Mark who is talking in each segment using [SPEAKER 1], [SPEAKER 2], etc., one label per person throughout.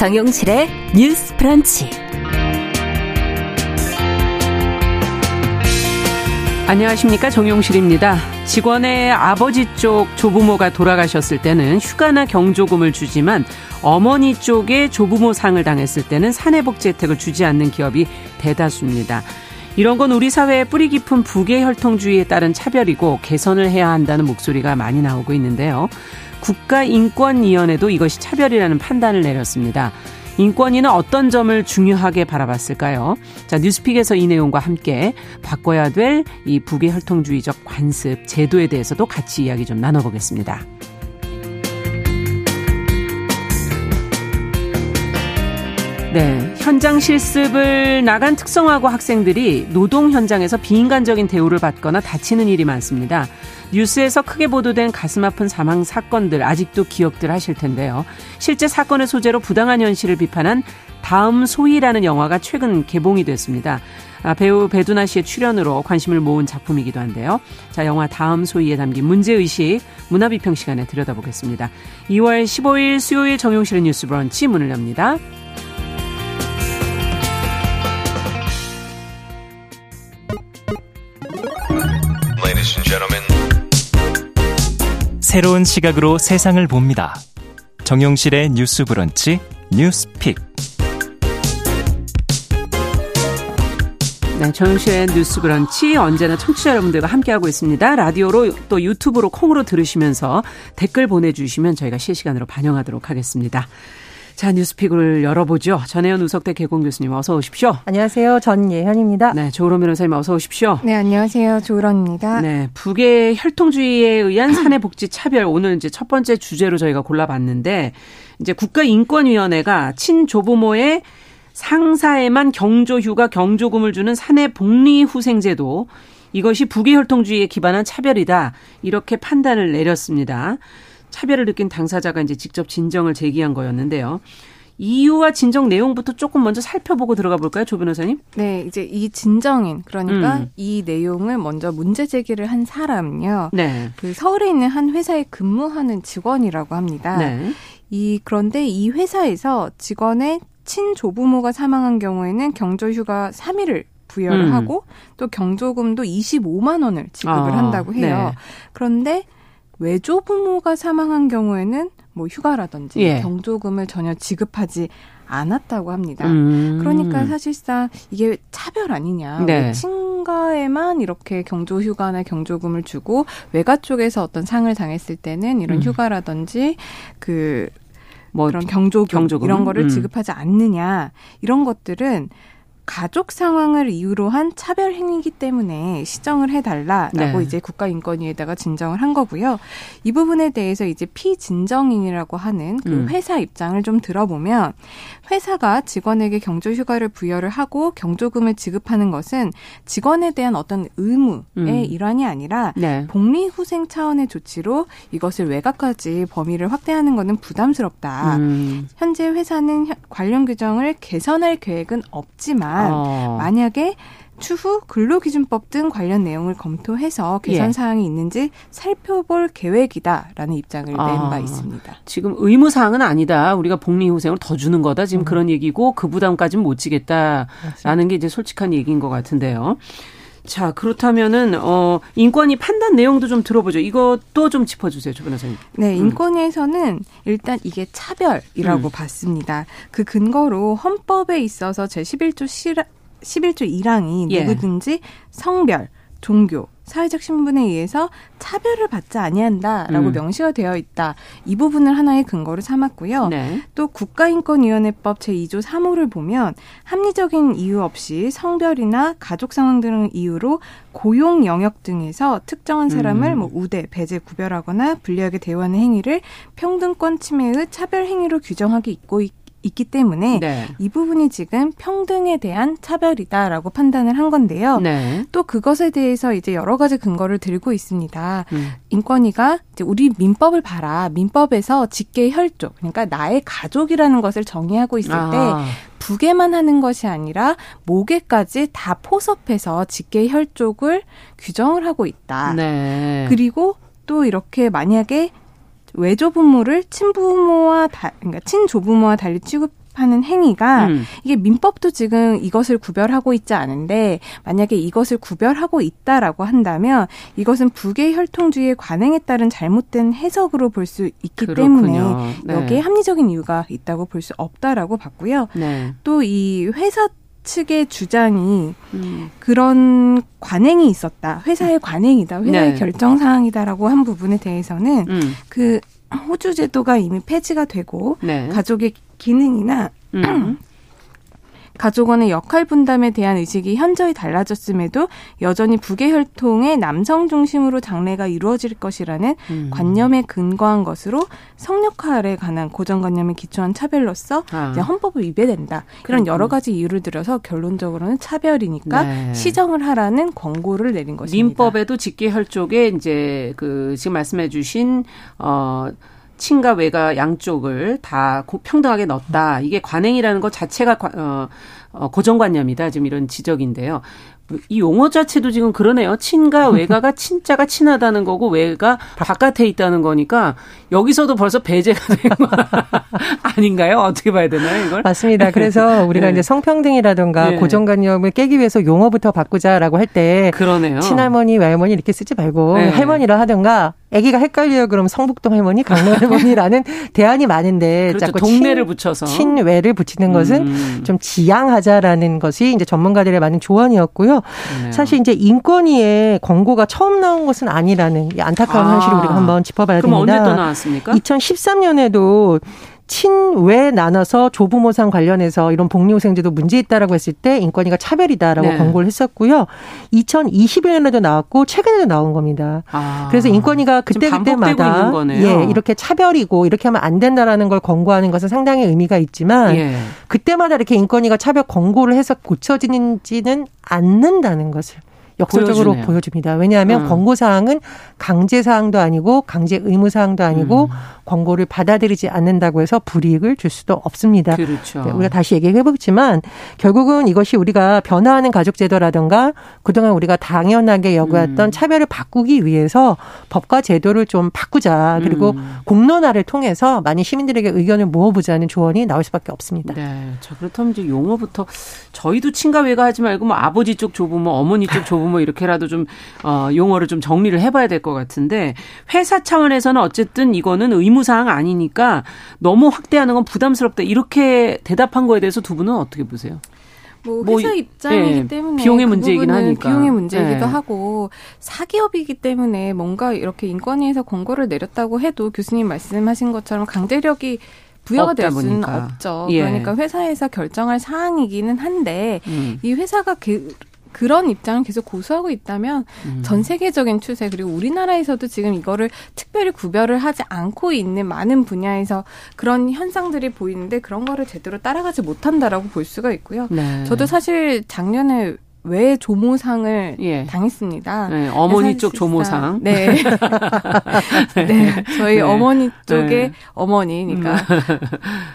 [SPEAKER 1] 정용실의 뉴스 프런치.
[SPEAKER 2] 안녕하십니까 정용실입니다. 직원의 아버지 쪽 조부모가 돌아가셨을 때는 휴가나 경조금을 주지만 어머니 쪽에 조부모 상을 당했을 때는 사내복지 혜택을 주지 않는 기업이 대다수입니다. 이런 건 우리 사회의 뿌리 깊은 부계 혈통주의에 따른 차별이고 개선을 해야 한다는 목소리가 많이 나오고 있는데요. 국가인권위원회도 이것이 차별이라는 판단을 내렸습니다. 인권위는 어떤 점을 중요하게 바라봤을까요? 자, 뉴스픽에서 이 내용과 함께 바꿔야 될이 부계 혈통주의적 관습, 제도에 대해서도 같이 이야기 좀 나눠보겠습니다. 네. 현장 실습을 나간 특성화고 학생들이 노동 현장에서 비인간적인 대우를 받거나 다치는 일이 많습니다. 뉴스에서 크게 보도된 가슴 아픈 사망 사건들 아직도 기억들 하실 텐데요. 실제 사건의 소재로 부당한 현실을 비판한 다음 소희라는 영화가 최근 개봉이 됐습니다. 아, 배우 배두나 씨의 출연으로 관심을 모은 작품이기도 한데요. 자, 영화 다음 소희에 담긴 문제의식 문화비평 시간에 들여다보겠습니다. 2월 15일 수요일 정용실의 뉴스 브런치 문을 엽니다.
[SPEAKER 3] 새로운 시각으로 세상을 봅니다. 정용실의 뉴스 브런치 뉴스픽.
[SPEAKER 2] 네, 정용실의 뉴스 브런치 언제나 청취자 여러분들과 함께하고 있습니다. 라디오로 또 유튜브로 콩으로 들으시면서 댓글 보내주시면 저희가 실시간으로 반영하도록 하겠습니다. 자, 뉴스픽을 열어보죠. 전혜연 우석대 개공 교수님 어서 오십시오.
[SPEAKER 4] 안녕하세요. 전예현입니다.
[SPEAKER 2] 네, 조으론 변호사님 어서 오십시오.
[SPEAKER 5] 네, 안녕하세요. 조으론입니다.
[SPEAKER 2] 네, 북의 혈통주의에 의한 사내복지 차별 오늘 이제 첫 번째 주제로 저희가 골라봤는데 이제 국가인권위원회가 친조부모의 상사에만 경조휴가 경조금을 주는 사내 복리후생제도 이것이 북의 혈통주의에 기반한 차별이다 이렇게 판단을 내렸습니다. 차별을 느낀 당사자가 이제 직접 진정을 제기한 거였는데요. 이유와 진정 내용부터 조금 먼저 살펴보고 들어가 볼까요, 조 변호사님?
[SPEAKER 5] 네, 이제 이 진정인 그러니까 음. 이 내용을 먼저 문제 제기를 한 사람은요. 네. 그 서울에 있는 한 회사에 근무하는 직원이라고 합니다. 네. 이 그런데 이 회사에서 직원의 친조부모가 사망한 경우에는 경조휴가 3일을 부여를 음. 하고 또 경조금도 25만 원을 지급을 아, 한다고 해요. 네. 그런데 외조부모가 사망한 경우에는 뭐 휴가라든지 예. 경조금을 전혀 지급하지 않았다고 합니다. 음. 그러니까 사실상 이게 차별 아니냐. 네. 친가에만 이렇게 경조 휴가나 경조금을 주고 외가 쪽에서 어떤 상을 당했을 때는 이런 음. 휴가라든지 그뭐 그런 경조금, 경조금? 이런 거를 음. 지급하지 않느냐 이런 것들은 가족 상황을 이유로 한 차별 행위이기 때문에 시정을 해달라라고 네. 이제 국가인권위에다가 진정을 한 거고요. 이 부분에 대해서 이제 피진정인이라고 하는 그 음. 회사 입장을 좀 들어보면 회사가 직원에게 경조휴가를 부여를 하고 경조금을 지급하는 것은 직원에 대한 어떤 의무의 음. 일환이 아니라 네. 복리후생 차원의 조치로 이것을 외곽까지 범위를 확대하는 것은 부담스럽다. 음. 현재 회사는 관련 규정을 개선할 계획은 없지만 어. 만약에 추후 근로기준법 등 관련 내용을 검토해서 개선 예. 사항이 있는지 살펴볼 계획이다라는 입장을 아, 낸바 있습니다.
[SPEAKER 2] 지금 의무 사항은 아니다. 우리가 복리후생을 더 주는 거다. 지금 음. 그런 얘기고 그 부담까지는 못 지겠다라는 맞습니다. 게 이제 솔직한 얘기인 것 같은데요. 자, 그렇다면은, 어, 인권위 판단 내용도 좀 들어보죠. 이것도 좀 짚어 주세요, 조 변호사님.
[SPEAKER 5] 네, 음. 인권위에서는 음. 일단 이게 차별이라고 음. 봤습니다. 그 근거로 헌법에 있어서 제11조 11조 1항이 예. 누구든지 성별, 종교, 사회적 신분에 의해서 차별을 받지 아니한다라고 음. 명시가 되어 있다. 이 부분을 하나의 근거로 삼았고요. 네. 또 국가인권위원회법 제2조 3호를 보면 합리적인 이유 없이 성별이나 가족 상황 등을 이유로 고용 영역 등에서 특정한 사람을 음. 뭐 우대, 배제, 구별하거나 불리하게 대우하는 행위를 평등권 침해의 차별 행위로 규정하기 있고 있 있기 때문에 네. 이 부분이 지금 평등에 대한 차별이다라고 판단을 한 건데요. 네. 또 그것에 대해서 이제 여러 가지 근거를 들고 있습니다. 음. 인권위가 이제 우리 민법을 봐라. 민법에서 직계 혈족 그러니까 나의 가족이라는 것을 정의하고 있을 아. 때 부계만 하는 것이 아니라 모계까지 다 포섭해서 직계 혈족을 규정을 하고 있다. 네. 그리고 또 이렇게 만약에 외조부모를 친부모와 다, 그러니까 친조부모와 달리 취급 하는 행위가 음. 이게 민법도 지금 이것을 구별하고 있지 않은데 만약에 이것을 구별하고 있다라고 한다면 이것은 부계 혈통주의의 관행에 따른 잘못된 해석으로 볼 수 있기 그렇군요. 때문에 네. 여기에 합리적인 이유가 있다고 볼 수 없다라고 봤고요. 네. 또이 회사 측의 주장이 음. 그런 관행이 있었다. 회사의 관행이다. 회사의 네. 결정 사항이다라고 한 부분에 대해서는 음. 그 호주 제도가 이미 폐지가 되고 네. 가족의 기능이나 음. 가족원의 역할 분담에 대한 의식이 현저히 달라졌음에도 여전히 부계혈통의 남성 중심으로 장래가 이루어질 것이라는 음. 관념에 근거한 것으로 성역할에 관한 고정관념에 기초한 차별로서 아. 이제 헌법을 위배된다. 이런 여러 가지 이유를 들어서 결론적으로는 차별이니까 네. 시정을 하라는 권고를 내린 것입니다.
[SPEAKER 2] 민법에도 직계혈족에 이제 그 지금 말씀해 주신 어. 친과 외가 양쪽을 다 평등하게 넣었다. 이게 관행이라는 것 자체가 어, 어, 고정관념이다. 지금 이런 지적인데요. 이 용어 자체도 지금 그러네요. 친과 외가가 친자가 친하다는 거고 외가 바깥에 있다는 거니까 여기서도 벌써 배제가 된 거 아닌가요? 어떻게 봐야 되나요, 이걸?
[SPEAKER 4] 맞습니다. 그래서 우리가 네. 이제 성평등이라든가 네. 고정관념을 깨기 위해서 용어부터 바꾸자라고 할 때 그러네요. 친할머니, 외할머니 이렇게 쓰지 말고 네. 할머니라 하든가 아기가 헷갈려요. 그럼 성북동 할머니, 강릉 할머니라는 대안이 많은데
[SPEAKER 2] 그렇죠. 자꾸 동네를 친, 붙여서
[SPEAKER 4] 친외를 붙이는 것은 음. 좀 지양하자라는 것이 이제 전문가들의 많은 조언이었고요. 그네요 사실 이제 인권위에 권고가 처음 나온 것은 아니라는 안타까운 아. 현실을 우리가 한번 짚어봐야
[SPEAKER 2] 그럼
[SPEAKER 4] 됩니다.
[SPEAKER 2] 언제 또 나왔습니까?
[SPEAKER 4] 2013년에도 친외 나눠서 조부모상 관련해서 이런 복리후생제도 문제 있다라고 했을 때 인권위가 차별이다라고 네. 권고를 했었고요. 2021년에도 나왔고 최근에도 나온 겁니다. 아, 그래서 인권위가 그때 그때마다 예 이렇게 차별이고 이렇게 하면 안 된다라는 걸 권고하는 것은 상당히 의미가 있지만 예. 그때마다 이렇게 인권위가 차별 권고를 해서 고쳐지는지는 않는다는 것을 역설적으로 보여주네요. 보여줍니다. 왜냐하면 음. 권고 사항은 강제 사항도 아니고 강제 의무 사항도 아니고 음. 권고를 받아들이지 않는다고 해서 불이익을 줄 수도 없습니다. 그렇죠. 네, 우리가 다시 얘기해 보지만 결국은 이것이 우리가 변화하는 가족 제도라든가 그동안 우리가 당연하게 여겨왔던 음. 차별을 바꾸기 위해서 법과 제도를 좀 바꾸자. 그리고 음. 공론화를 통해서 많은 시민들에게 의견을 모아보자는 조언이 나올 수밖에 없습니다.
[SPEAKER 2] 네. 자, 그렇다면 이제 용어부터 저희도 친가 외가 하지 말고 뭐 아버지 쪽 조부모, 어머니 쪽 조부 모 이렇게라도 좀 어, 용어를 좀 정리를 해봐야 될 것 같은데 회사 차원에서는 어쨌든 이거는 의무 의무사항 아니니까 너무 확대하는 건 부담스럽다. 이렇게 대답한 거에 대해서 두 분은 어떻게 보세요?
[SPEAKER 5] 뭐, 뭐 회사 뭐, 입장이기 예, 때문에
[SPEAKER 2] 비용의 그 문제이긴 하니까
[SPEAKER 5] 비용의 문제이기도 예. 하고 사기업이기 때문에 뭔가 이렇게 인권위에서 권고를 내렸다고 해도 교수님 말씀하신 것처럼 강제력이 부여가 될 수는 보니까. 없죠. 예. 그러니까 회사에서 결정할 사항이기는 한데 음. 이 회사가 그, 그런 입장을 계속 고수하고 있다면 음. 전 세계적인 추세 그리고 우리나라에서도 지금 이거를 특별히 구별을 하지 않고 있는 많은 분야에서 그런 현상들이 보이는데 그런 거를 제대로 따라가지 못한다라고 볼 수가 있고요. 네. 저도 사실 작년에 왜 조모상을 예. 당했습니다.
[SPEAKER 2] 네, 어머니 쪽 조모상.
[SPEAKER 5] 네. 네. 네. 저희 네. 어머니 쪽의 네. 어머니니까 음.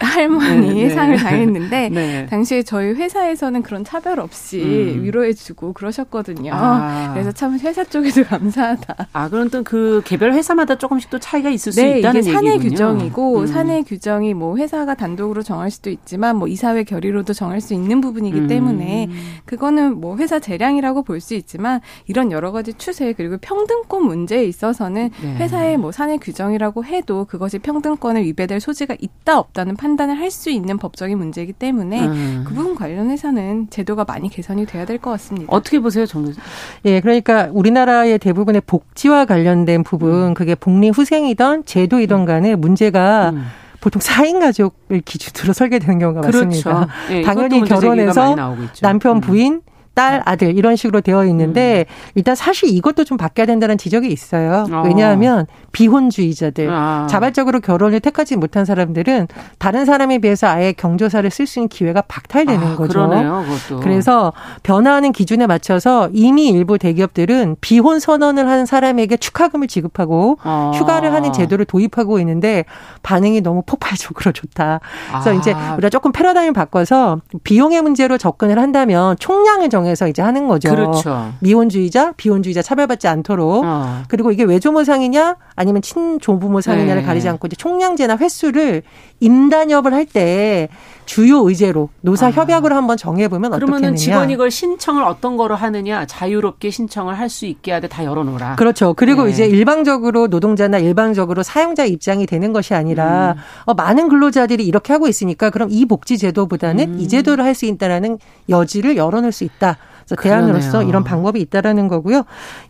[SPEAKER 5] 할머니 네. 상을 당했는데 네. 당시에 저희 회사에서는 그런 차별 없이 음. 위로해주고 그러셨거든요. 아. 그래서 참 회사 쪽에도 감사하다.
[SPEAKER 2] 아 그럼 또 그 개별 회사마다 조금씩 또 차이가 있을 수 있다는
[SPEAKER 5] 이게 사내 얘기군요. 규정이고 음. 사내 규정이 뭐 회사가 단독으로 정할 수도 있지만 뭐 이사회 결의로도 정할 수 있는 부분이기 음. 때문에 그거는 뭐 회사 재량이라고 볼 수 있지만 이런 여러 가지 추세 그리고 평등권 문제에 있어서는 네. 회사의 뭐 사내 규정이라고 해도 그것이 평등권을 위배될 소지가 있다 없다는 판단을 할 수 있는 법적인 문제이기 때문에 음. 그 부분 관련해서는 제도가 많이 개선이 돼야 될 것 같습니다.
[SPEAKER 2] 어떻게 보세요, 정 교수?
[SPEAKER 4] 예, 그러니까 우리나라의 대부분의 복지와 관련된 부분, 음. 그게 복리 후생이던 제도이던 음. 간에 문제가 음. 보통 4인 가족을 기준으로 설계되는 경우가 그렇죠. 많습니다. 예, 당연히 결혼해서 남편, 음. 부인, 딸, 아들 이런 식으로 되어 있는데 음. 일단 사실 이것도 좀 바뀌어야 된다는 지적이 있어요. 어. 왜냐하면 비혼주의자들, 아. 자발적으로 결혼을 택하지 못한 사람들은 다른 사람에 비해서 아예 경조사를 쓸 수 있는 기회가 박탈되는 아, 거죠.
[SPEAKER 2] 그러네요,
[SPEAKER 4] 그래서 변화하는 기준에 맞춰서 이미 일부 대기업들은 비혼 선언을 하는 사람에게 축하금을 지급하고 아. 휴가를 하는 제도를 도입하고 있는데 반응이 너무 폭발적으로 좋다. 그래서 아. 이제 우리가 조금 패러다임을 바꿔서 비용의 문제로 접근을 한다면 총량을 정 정해서 이제 하는 거죠.
[SPEAKER 2] 그렇죠.
[SPEAKER 4] 미혼주의자, 비혼주의자 차별받지 않도록. 어. 그리고 이게 외조모상이냐 아니면 친조부모상이냐를 네. 가리지 않고 이제 총량제나 횟수를 임단협을 할 때 주요 의제로 노사 아. 협약으로 한번 정해보면 어떻겠느냐. 그러면
[SPEAKER 2] 직원이 이걸 신청을 어떤 거로 하느냐 자유롭게 신청을 할 수 있게 하되 다 열어놓으라.
[SPEAKER 4] 그렇죠. 그리고 네. 이제 일방적으로 노동자나 일방적으로 사용자 입장이 되는 것이 아니라 음. 어, 많은 근로자들이 이렇게 하고 있으니까 그럼 이 복지 제도보다는 음. 이 제도를 할 수 있다라는 여지를 열어놓을 수 있다. 대안으로서 그러네요. 이런 방법이 있다라는 거고요.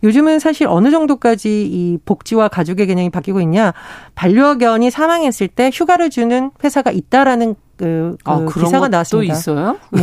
[SPEAKER 4] 요즘은 사실 어느 정도까지 이 복지와 가족의 개념이 바뀌고 있냐. 반려견이 사망했을 때 휴가를 주는 회사가 있다라는 그, 그 아, 기사가 나왔습니다.
[SPEAKER 2] 있어요?
[SPEAKER 4] 네.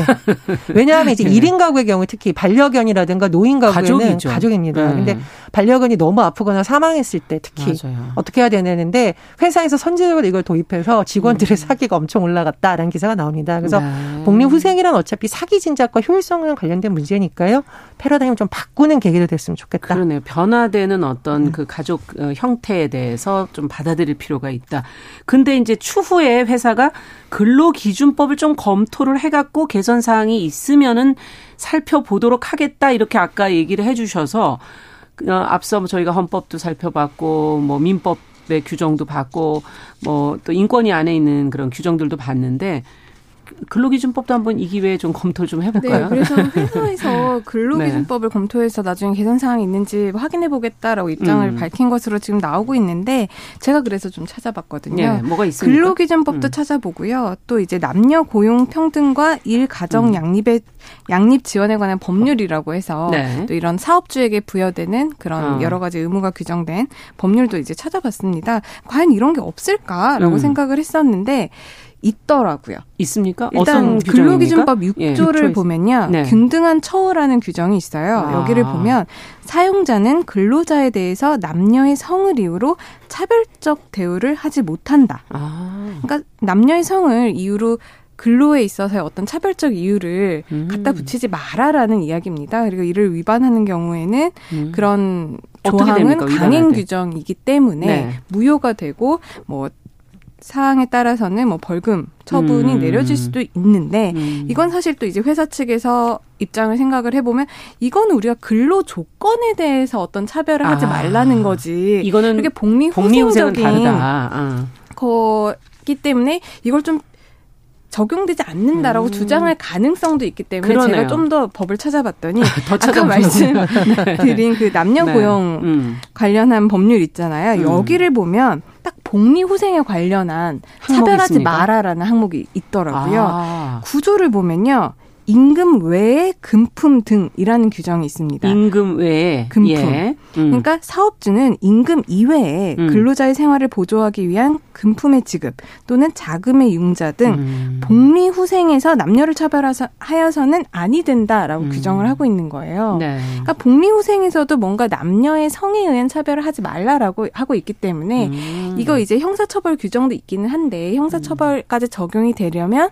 [SPEAKER 4] 왜냐하면 이제 네. 1인 가구의 경우 특히 반려견이라든가 노인 가구에는 가족이죠. 가족입니다. 네. 근데 반려견이 너무 아프거나 사망했을 때 특히 맞아요. 어떻게 해야 되는데 회사에서 선제적으로 이걸 도입해서 직원들의 음. 사기가 엄청 올라갔다라는 기사가 나옵니다. 그래서 네. 복리 후생이란 어차피 사기 진작과 효율성과 관련된 문제니까요. 패러다임을 좀 바꾸는 계기도 됐으면 좋겠다.
[SPEAKER 2] 그러네요. 변화되는 어떤 음. 그 가족 어, 형태에 대해서 좀 받아들일 필요가 있다. 근데 이제 추후에 회사가 근로기준법을 좀 검토를 해갖고 개선 사항이 있으면은 살펴보도록 하겠다 이렇게 아까 얘기를 해주셔서 어, 앞서 저희가 헌법도 살펴봤고 뭐 민법 의 규정도 봤고 뭐 또 인권위 안에 있는 그런 규정들도 봤는데 근로기준법도 한번 이 기회에 좀 검토 좀 해볼까요?
[SPEAKER 5] 네, 그래서 회사에서 근로기준법을 네. 검토해서 나중에 개선 사항이 있는지 확인해 보겠다라고 입장을 음. 밝힌 것으로 지금 나오고 있는데 제가 그래서 좀 찾아봤거든요. 네,
[SPEAKER 2] 뭐가 있습니까?
[SPEAKER 5] 근로기준법도 음. 찾아보고요. 또 이제 남녀 고용 평등과 일 가정 음. 양립의 양립 지원에 관한 법률이라고 해서 네. 또 이런 사업주에게 부여되는 그런 어. 여러 가지 의무가 규정된 법률도 이제 찾아봤습니다. 과연 이런 게 없을까라고 음. 생각을 했었는데 있더라고요.
[SPEAKER 2] 있습니까?
[SPEAKER 5] 일단 근로기준법 6조를 예, 보면요. 네. 균등한 처우라는 규정이 있어요. 아. 여기를 보면 사용자는 근로자에 대해서 남녀의 성을 이유로 차별적 대우를 하지 못한다. 아. 그러니까 남녀의 성을 이유로 근로에 있어서의 어떤 차별적 이유를 음. 갖다 붙이지 마라라는 이야기입니다. 그리고 이를 위반하는 경우에는 음. 그런 조항은 강행 규정이기 때문에 네. 무효가 되고 뭐 사항에 따라서는 뭐 벌금 처분이 음. 내려질 수도 있는데 음. 이건 사실 또 이제 회사 측에서 입장을 생각을 해보면 이거는 우리가 근로 조건에 대해서 어떤 차별을 하지 아. 말라는 거지.
[SPEAKER 2] 이거는
[SPEAKER 5] 이게 복리 후생적인 어. 거기 때문에 이걸 좀 적용되지 않는다라고 음. 주장할 가능성도 있기 때문에 그러네요. 제가 좀 더 법을 찾아봤더니 아까 말씀드린 네. 그 남녀 네. 고용 네. 음. 관련한 법률 있잖아요. 음. 여기를 보면 딱 복리 후생에 관련한 차별하지 마라라는 항목이 있더라고요. 아. 구조를 보면요. 임금 외에 금품 등이라는 규정이 있습니다.
[SPEAKER 2] 임금 외에
[SPEAKER 5] 금품. 예. 음. 그러니까 사업주는 임금 이외에 음. 근로자의 생활을 보조하기 위한 금품의 지급 또는 자금의 융자 등 음. 복리 후생에서 남녀를 차별하여서는 아니 된다라고 음. 규정을 하고 있는 거예요. 네. 그러니까 복리 후생에서도 뭔가 남녀의 성에 의한 차별을 하지 말라라고 하고 있기 때문에 음. 이거 이제 형사처벌 규정도 있기는 한데 형사처벌까지 적용이 되려면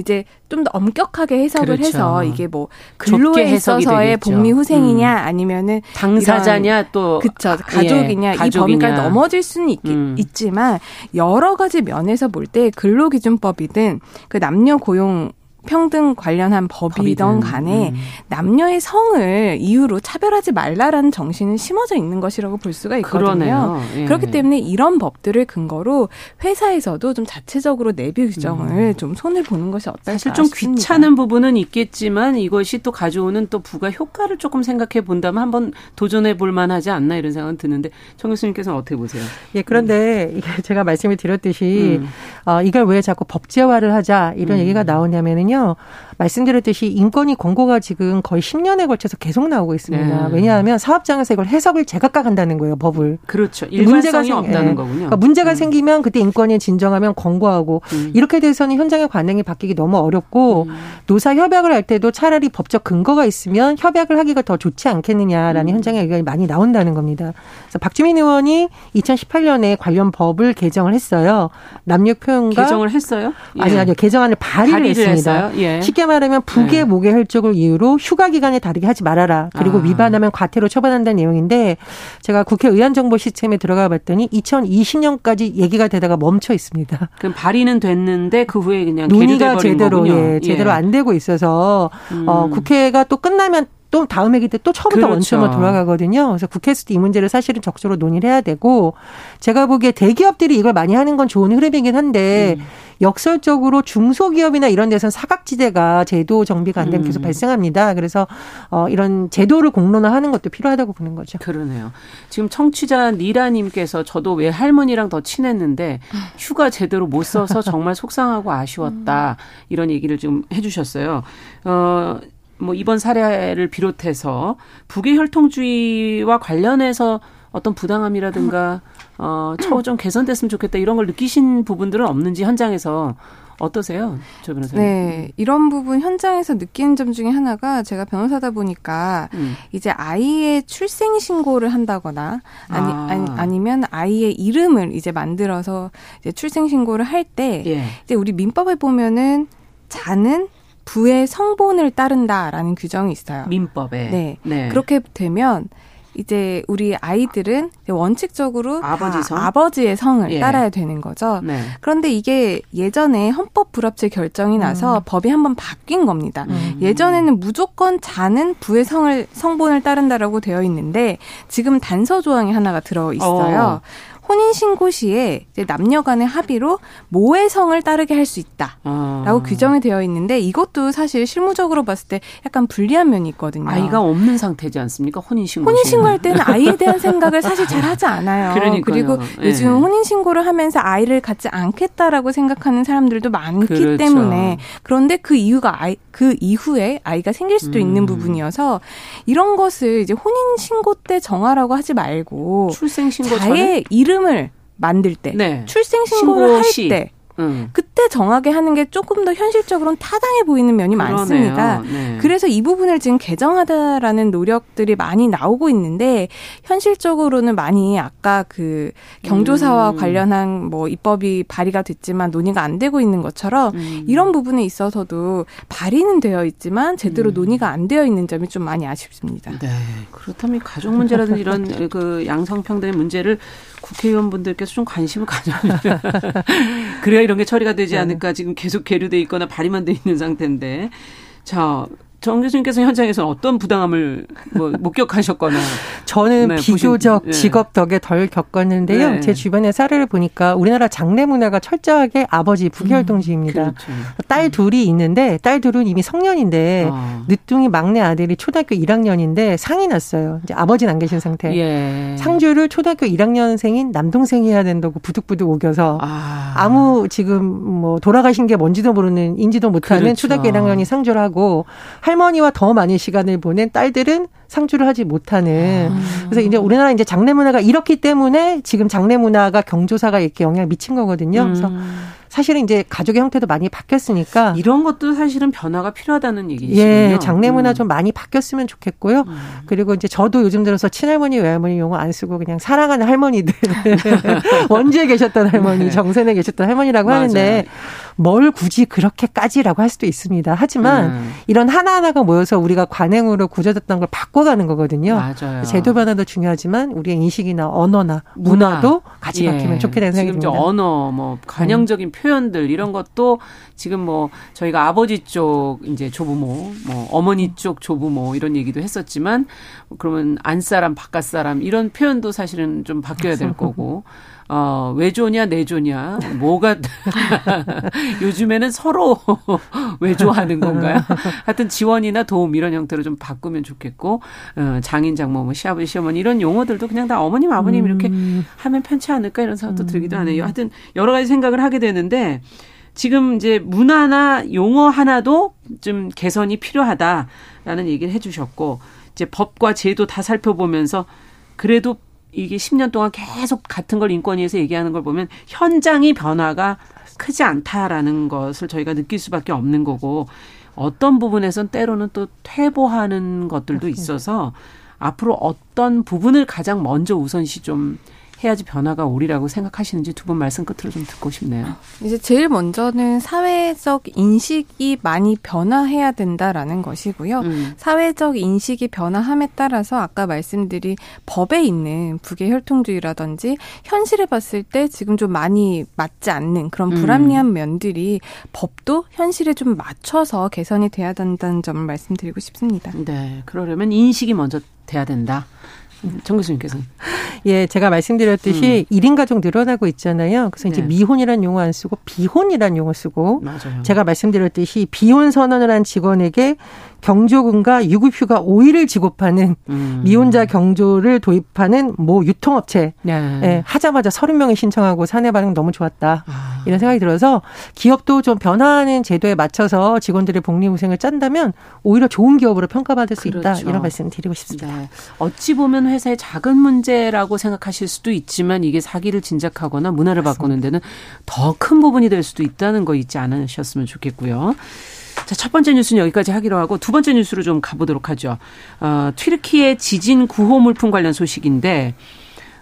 [SPEAKER 5] 이제 좀 더 엄격하게 해석을 그렇죠. 해서 이게 뭐 근로에 있어서의 복리 후생이냐 음. 아니면은
[SPEAKER 2] 당사자냐 또
[SPEAKER 5] 그쵸 가족이냐, 예, 가족이냐. 이 범위가 넘어질 수는 있, 음. 있지만 여러 가지 면에서 볼 때 근로기준법이든 그 남녀 고용 평등 관련한 법이던 간에 음. 남녀의 성을 이유로 차별하지 말라라는 정신은 심어져 있는 것이라고 볼 수가 있거든요. 예. 그렇기 때문에 이런 법들을 근거로 회사에서도 좀 자체적으로 내비 규정을 음. 좀 손을 보는 것이 어떨까
[SPEAKER 2] 사실 좀 싶습니다. 귀찮은 부분은 있겠지만 이것이 또 가져오는 또 부가 효과를 조금 생각해 본다면 한번 도전해 볼 만하지 않나 이런 생각은 드는데 청 교수님께서는 어떻게 보세요?
[SPEAKER 4] 예, 그런데 음. 제가 말씀을 드렸듯이 음. 어, 이걸 왜 자꾸 법제화를 하자 이런 음. 얘기가 나오냐면은 거거든요. 말씀드렸듯이 인권위 권고가 지금 거의 10년에 걸쳐서 계속 나오고 있습니다. 네. 왜냐하면 사업장에서 이걸 해석을 제각각 한다는 거예요, 법을.
[SPEAKER 2] 그렇죠. 문제가 생, 없다는 예. 거군요.
[SPEAKER 4] 그러니까 문제가 음. 생기면 그때 인권위 진정하면 권고하고 음. 이렇게 돼서는 현장의 관행이 바뀌기 너무 어렵고 음. 노사 협약을 할 때도 차라리 법적 근거가 있으면 협약을 하기가 더 좋지 않겠느냐라는 음. 현장의 의견이 많이 나온다는 겁니다. 그래서 박주민 의원이 2018년에 관련 법을 개정을 했어요. 남녀 표현과
[SPEAKER 2] 개정을 했어요?
[SPEAKER 4] 예. 아니 아니요. 개정안을 발의를, 했습니다. 예. 쉽게 말하면 부계 네. 목의 혈족을 이유로 휴가 기간에 다르게 하지 말아라. 그리고 아. 위반하면 과태료 처벌한다는 내용인데 제가 국회 의안 정보 시스템에 들어가 봤더니 2020년까지 얘기가 되다가 멈춰 있습니다.
[SPEAKER 2] 그럼 발의는 됐는데 그 후에 그냥
[SPEAKER 4] 논의가 제대로 예, 예, 제대로 안 되고 있어서 음. 어, 국회가 또 끝나면 또 다음 회기 때 또 처음부터 그렇죠. 원점으로 돌아가거든요. 그래서 국회에서도 이 문제를 사실은 적극적으로 논의를 해야 되고 제가 보기에 대기업들이 이걸 많이 하는 건 좋은 흐름이긴 한데 음. 역설적으로 중소기업이나 이런 데서는 사각지대가 제도 정비가 안 되면 계속 음. 발생합니다. 그래서 어 이런 제도를 공론화하는 것도 필요하다고 보는 거죠.
[SPEAKER 2] 그러네요. 지금 청취자 니라님께서 저도 왜 할머니랑 더 친했는데 휴가 제대로 못 써서 정말 속상하고 아쉬웠다 이런 얘기를 좀 해주셨어요. 어. 뭐 이번 사례를 비롯해서 북의 혈통주의와 관련해서 어떤 부당함이라든가 어 처우 좀 개선됐으면 좋겠다 이런 걸 느끼신 부분들은 없는지 현장에서 어떠세요, 조 변호사님?
[SPEAKER 5] 네, 이런 부분 현장에서 느끼는 점 중에 하나가 제가 변호사다 보니까 음. 이제 아이의 출생 신고를 한다거나 아니, 아. 아니 아니면 아이의 이름을 이제 만들어서 이제 출생 신고를 할때 예. 이제 우리 민법에 보면은 자는 부의 성본을 따른다라는 규정이 있어요.
[SPEAKER 2] 민법에.
[SPEAKER 5] 네. 네. 그렇게 되면 이제 우리 아이들은 원칙적으로 아버지 성? 아버지의 성을 예. 따라야 되는 거죠. 네. 그런데 이게 예전에 헌법 불합치 결정이 나서 음. 법이 한번 바뀐 겁니다. 음. 예전에는 무조건 자는 부의 성을 성본을 따른다라고 되어 있는데 지금 단서 조항이 하나가 들어 있어요. 어. 혼인신고 시에 남녀 간의 합의로 모해성을 따르게 할 수 있다라고 아. 규정이 되어 있는데 이것도 사실 실무적으로 봤을 때 약간 불리한 면이 있거든요.
[SPEAKER 2] 아이가 없는 상태지 않습니까? 혼인신고.
[SPEAKER 5] 혼인신고할 때는 아이에 대한 생각을 사실 잘 하지 않아요. 그러니까요. 그리고 예. 요즘 혼인신고를 하면서 아이를 갖지 않겠다라고 생각하는 사람들도 많기 그렇죠. 때문에 그런데 그 이유가 아이, 그 이후에 아이가 생길 수도 음. 있는 부분이어서 이런 것을 이제 혼인신고 때 정하라고 하지 말고 출생신고 자의 이름 이름을 만들 때, 네. 출생 신고를 할 때, 음. 그때 정하게 하는 게 조금 더 현실적으로는 타당해 보이는 면이 그러네요. 많습니다. 네. 그래서 이 부분을 지금 개정하다라는 노력들이 많이 나오고 있는데 현실적으로는 많이 아까 그 경조사와 음. 관련한 뭐 입법이 발의가 됐지만 논의가 안 되고 있는 것처럼 음. 이런 부분에 있어서도 발의는 되어 있지만 제대로 음. 논의가 안 되어 있는 점이 좀 많이 아쉽습니다.
[SPEAKER 2] 네. 그렇다면 가족 문제라든지 이런 그 양성평등의 문제를 국회의원분들께서 좀 관심을 가져주면 그래야 이런 게 처리가 되지 네. 않을까. 지금 계속 계류돼 있거나 발의만 돼 있는 상태인데. 자 정 교수님께서 현장에서 어떤 부당함을 뭐 목격하셨거나
[SPEAKER 4] 저는 네, 비교적 보신, 네. 직업 덕에 덜 겪었는데요. 네. 제 주변의 사례를 보니까 우리나라 장례 문화가 철저하게 아버지 부계혈통주의입니다. 음, 그렇죠. 딸 음. 둘이 있는데 딸 둘은 이미 성년인데 아. 늦둥이 막내 아들이 초등학교 1학년인데 상이 났어요. 이제 아버지는 안 계신 상태. 예. 상주를 초등학교 1학년생인 남동생이 해야 된다고 부득부득 오겨서 아. 무 지금 뭐 돌아가신 게 뭔지도 모르는 인지도 못하는 그렇죠. 초등학교 1학년이 상주를 하고 할머니와 더 많은 시간을 보낸 딸들은 상주를 하지 못하는. 아. 그래서 이제 우리나라 이제 장례 문화가 이렇기 때문에 지금 장례 문화가 경조사가 이렇게 영향을 미친 거거든요. 그래서 음. 사실은 이제 가족의 형태도 많이 바뀌었으니까
[SPEAKER 2] 이런 것도 사실은 변화가 필요하다는 얘기시군요. 예,
[SPEAKER 4] 장례 문화 음. 좀 많이 바뀌었으면 좋겠고요. 음. 그리고 이제 저도 요즘 들어서 친할머니, 외할머니 용어 안 쓰고 그냥 사랑하는 할머니들 원주에 계셨던 할머니, 네. 정선에 계셨던 할머니라고 맞아요. 하는데 뭘 굳이 그렇게까지라고 할 수도 있습니다. 하지만 음. 이런 하나하나가 모여서 우리가 관행으로 굳어졌던 걸 바꿔가는 거거든요. 맞아요. 제도 변화도 중요하지만 우리의 인식이나 언어나 문화도 문화. 같이 예. 바뀌면 좋겠다는 생각이 듭니다.
[SPEAKER 2] 언어, 뭐 관용적인 음. 표현들 이런 것도 지금 뭐 저희가 아버지 쪽 이제 조부모, 뭐 어머니 쪽 조부모 이런 얘기도 했었지만 그러면 안 사람 바깥 사람 이런 표현도 사실은 좀 바뀌어야 될 거고 어, 외조냐, 내조냐, 뭐가, 요즘에는 서로 외조하는 건가요? 하여튼 지원이나 도움 이런 형태로 좀 바꾸면 좋겠고, 어, 장인, 장모, 뭐, 시아버지, 시어머니 이런 용어들도 그냥 다 어머님, 아버님 이렇게 음. 하면 편치 않을까 이런 생각도 들기도 하네요. 하여튼 여러 가지 생각을 하게 되는데, 지금 이제 문화나 용어 하나도 좀 개선이 필요하다라는 얘기를 해 주셨고, 이제 법과 제도 다 살펴보면서 그래도 이게 10년 동안 계속 같은 걸 인권위에서 얘기하는 걸 보면 현장이 변화가 크지 않다라는 것을 저희가 느낄 수밖에 없는 거고 어떤 부분에선 때로는 또 퇴보하는 것들도 있어서 앞으로 어떤 부분을 가장 먼저 우선시 좀 해야지 변화가 오리라고 생각하시는지 두 분 말씀 끝으로 좀 듣고 싶네요.
[SPEAKER 5] 이제 제일 먼저는 사회적 인식이 많이 변화해야 된다라는 것이고요. 음. 사회적 인식이 변화함에 따라서 아까 말씀드린 법에 있는 부계 혈통주의라든지 현실에 봤을 때 지금 좀 많이 맞지 않는 그런 음. 불합리한 음. 면들이 법도 현실에 좀 맞춰서 개선이 돼야 된다는 점을 말씀드리고 싶습니다.
[SPEAKER 2] 네. 그러려면 인식이 먼저 돼야 된다. 정 교수님께서는.
[SPEAKER 4] 예, 제가 말씀드렸듯이 음. 1인 가족 늘어나고 있잖아요. 그래서 네. 이제 미혼이라는 용어 안 쓰고 비혼이라는 용어 쓰고 맞아요. 제가 말씀드렸듯이 비혼 선언을 한 직원에게 경조금과 유급휴가 5일을 지급하는 음. 미혼자 경조를 도입하는 모 유통업체 네. 예, 하자마자 30명이 신청하고 사내 반응 너무 좋았다. 아. 이런 생각이 들어서 기업도 좀 변화하는 제도에 맞춰서 직원들의 복리후생을 짠다면 오히려 좋은 기업으로 평가받을 수 그렇죠. 있다. 이런 말씀 을 드리고 싶습니다. 네.
[SPEAKER 2] 어찌 보면 회사의 작은 문제라고 생각하실 수도 있지만 이게 사기를 진작하거나 문화를 맞습니다. 바꾸는 데는 더 큰 부분이 될 수도 있다는 거 잊지 않으셨으면 좋겠고요. 자, 첫 번째 뉴스는 여기까지 하기로 하고 두 번째 뉴스로 좀 가보도록 하죠. 어, 튀르키의 지진 구호 물품 관련 소식인데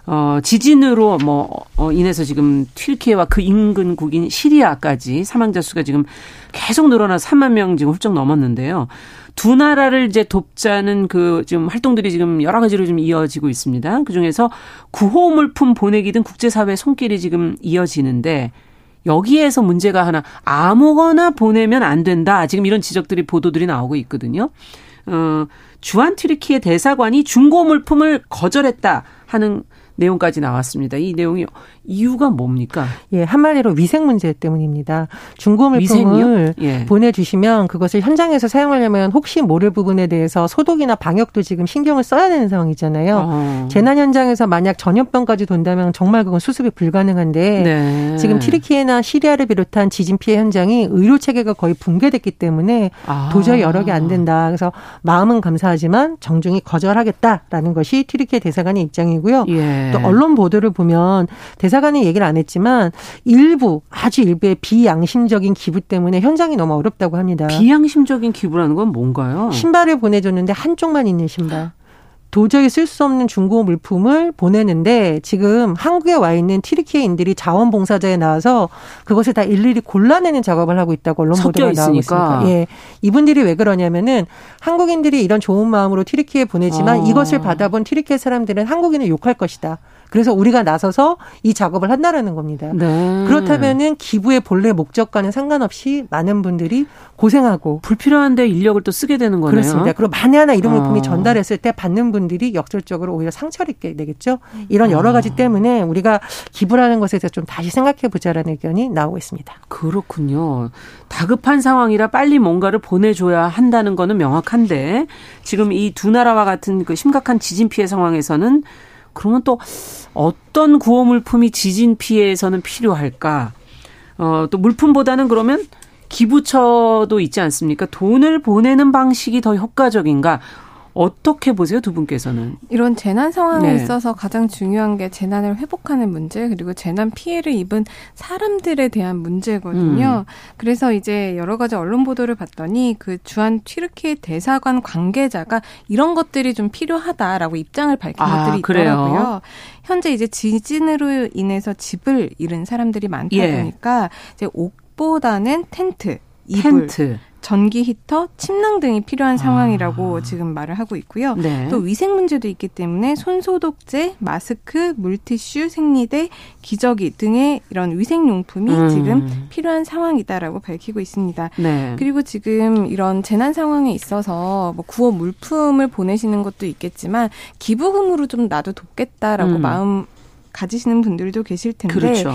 [SPEAKER 2] 어, 지진으로 뭐, 어, 인해서 지금 튀르키예와 그 인근국인 시리아까지 사망자 수가 지금 계속 늘어나 3만 명 지금 훌쩍 넘었는데요. 두 나라를 이제 돕자는 그 지금 활동들이 지금 여러 가지로 좀 이어지고 있습니다. 그 중에서 구호 물품 보내기 등 국제사회 손길이 지금 이어지는데 여기에서 문제가 하나 아무거나 보내면 안 된다. 지금 이런 지적들이 보도들이 나오고 있거든요. 어, 주한 튀르키의 대사관이 중고 물품을 거절했다 하는 내용까지 나왔습니다. 이 내용이 이유가 뭡니까?
[SPEAKER 4] 예, 한마디로 위생 문제 때문입니다. 중고 물품을 예. 보내주시면 그것을 현장에서 사용하려면 혹시 모를 부분에 대해서 소독이나 방역도 지금 신경을 써야 되는 상황이잖아요. 어. 재난 현장에서 만약 전염병까지 돈다면 정말 그건 수습이 불가능한데 네. 지금 티르키예나 시리아를 비롯한 지진 피해 현장이 의료 체계가 거의 붕괴됐기 때문에 아. 도저히 여러 개 안 된다. 그래서 마음은 감사하지만 정중히 거절하겠다라는 것이 티르키예 대사관의 입장이고요. 예. 또 언론 보도를 보면 대사 대사관이 얘기를 안 했지만 일부 아주 일부의 비양심적인 기부 때문에 현장이 너무 어렵다고 합니다.
[SPEAKER 2] 비양심적인 기부라는 건 뭔가요?
[SPEAKER 4] 신발을 보내줬는데 한쪽만 있는 신발. 도저히 쓸 수 없는 중고 물품을 보내는데 지금 한국에 와 있는 티르키예인들이 자원봉사자에 나와서 그것을 다 일일이 골라내는 작업을 하고 있다고 언론 보도가 나오고 있습니다. 예. 이분들이 왜 그러냐면은 한국인들이 이런 좋은 마음으로 티르키에 보내지만 아. 이것을 받아본 티르키예 사람들은 한국인을 욕할 것이다. 그래서 우리가 나서서 이 작업을 한다라는 겁니다. 네. 그렇다면은 기부의 본래 목적과는 상관없이 많은 분들이 고생하고
[SPEAKER 2] 불필요한데 인력을 또 쓰게 되는 거네요.
[SPEAKER 4] 그렇습니다. 그리고 만에 하나 이런 물품이 어. 전달했을 때 받는 분들이 역설적으로 오히려 상처를 입게 되겠죠. 이런 여러 가지 어. 때문에 우리가 기부라는 것에 대해서 좀 다시 생각해 보자라는 의견이 나오고 있습니다.
[SPEAKER 2] 그렇군요. 다급한 상황이라 빨리 뭔가를 보내줘야 한다는 거는 명확한데 지금 이 두 나라와 같은 그 심각한 지진 피해 상황에서는 그러면 또 어떤 구호 물품이 지진 피해에서는 필요할까? 어, 또 물품보다는 그러면 기부처도 있지 않습니까? 돈을 보내는 방식이 더 효과적인가? 어떻게 보세요, 두 분께서는?
[SPEAKER 5] 이런 재난 상황에 네. 있어서 가장 중요한 게 재난을 회복하는 문제, 그리고 재난 피해를 입은 사람들에 대한 문제거든요. 음. 그래서 이제 여러 가지 언론 보도를 봤더니 그 주한 튀르키 대사관 관계자가 이런 것들이 좀 필요하다라고 입장을 밝힌 아, 것들이 있더라고요. 그래요? 현재 이제 지진으로 인해서 집을 잃은 사람들이 많다 예. 보니까 이제 옥보다는 텐트, 이불, 텐트. 전기 히터, 침낭 등이 필요한 아. 상황이라고 지금 말을 하고 있고요. 네. 또 위생 문제도 있기 때문에 손 소독제, 마스크, 물티슈, 생리대, 기저귀 등의 이런 위생 용품이 음. 지금 필요한 상황이다라고 밝히고 있습니다. 네. 그리고 지금 이런 재난 상황에 있어서 뭐 구호 물품을 보내시는 것도 있겠지만 기부금으로 좀 나도 돕겠다라고 음. 마음 가지시는 분들도 계실 텐데 그렇죠.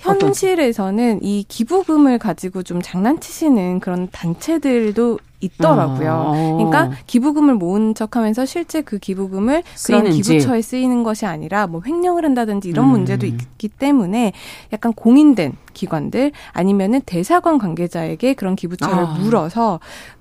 [SPEAKER 5] 현실에서는 이 기부금을 가지고 좀 장난치시는 그런 단체들도 있더라고요. 어. 그러니까 기부금을 모은 척하면서 실제 그 기부금을 그런 기부처에 쓰이는 것이 아니라 뭐 횡령을 한다든지 이런 음. 문제도 있기 때문에 약간 공인된 기관들 아니면은 대사관 관계자에게 그런 기부처를 아. 물어서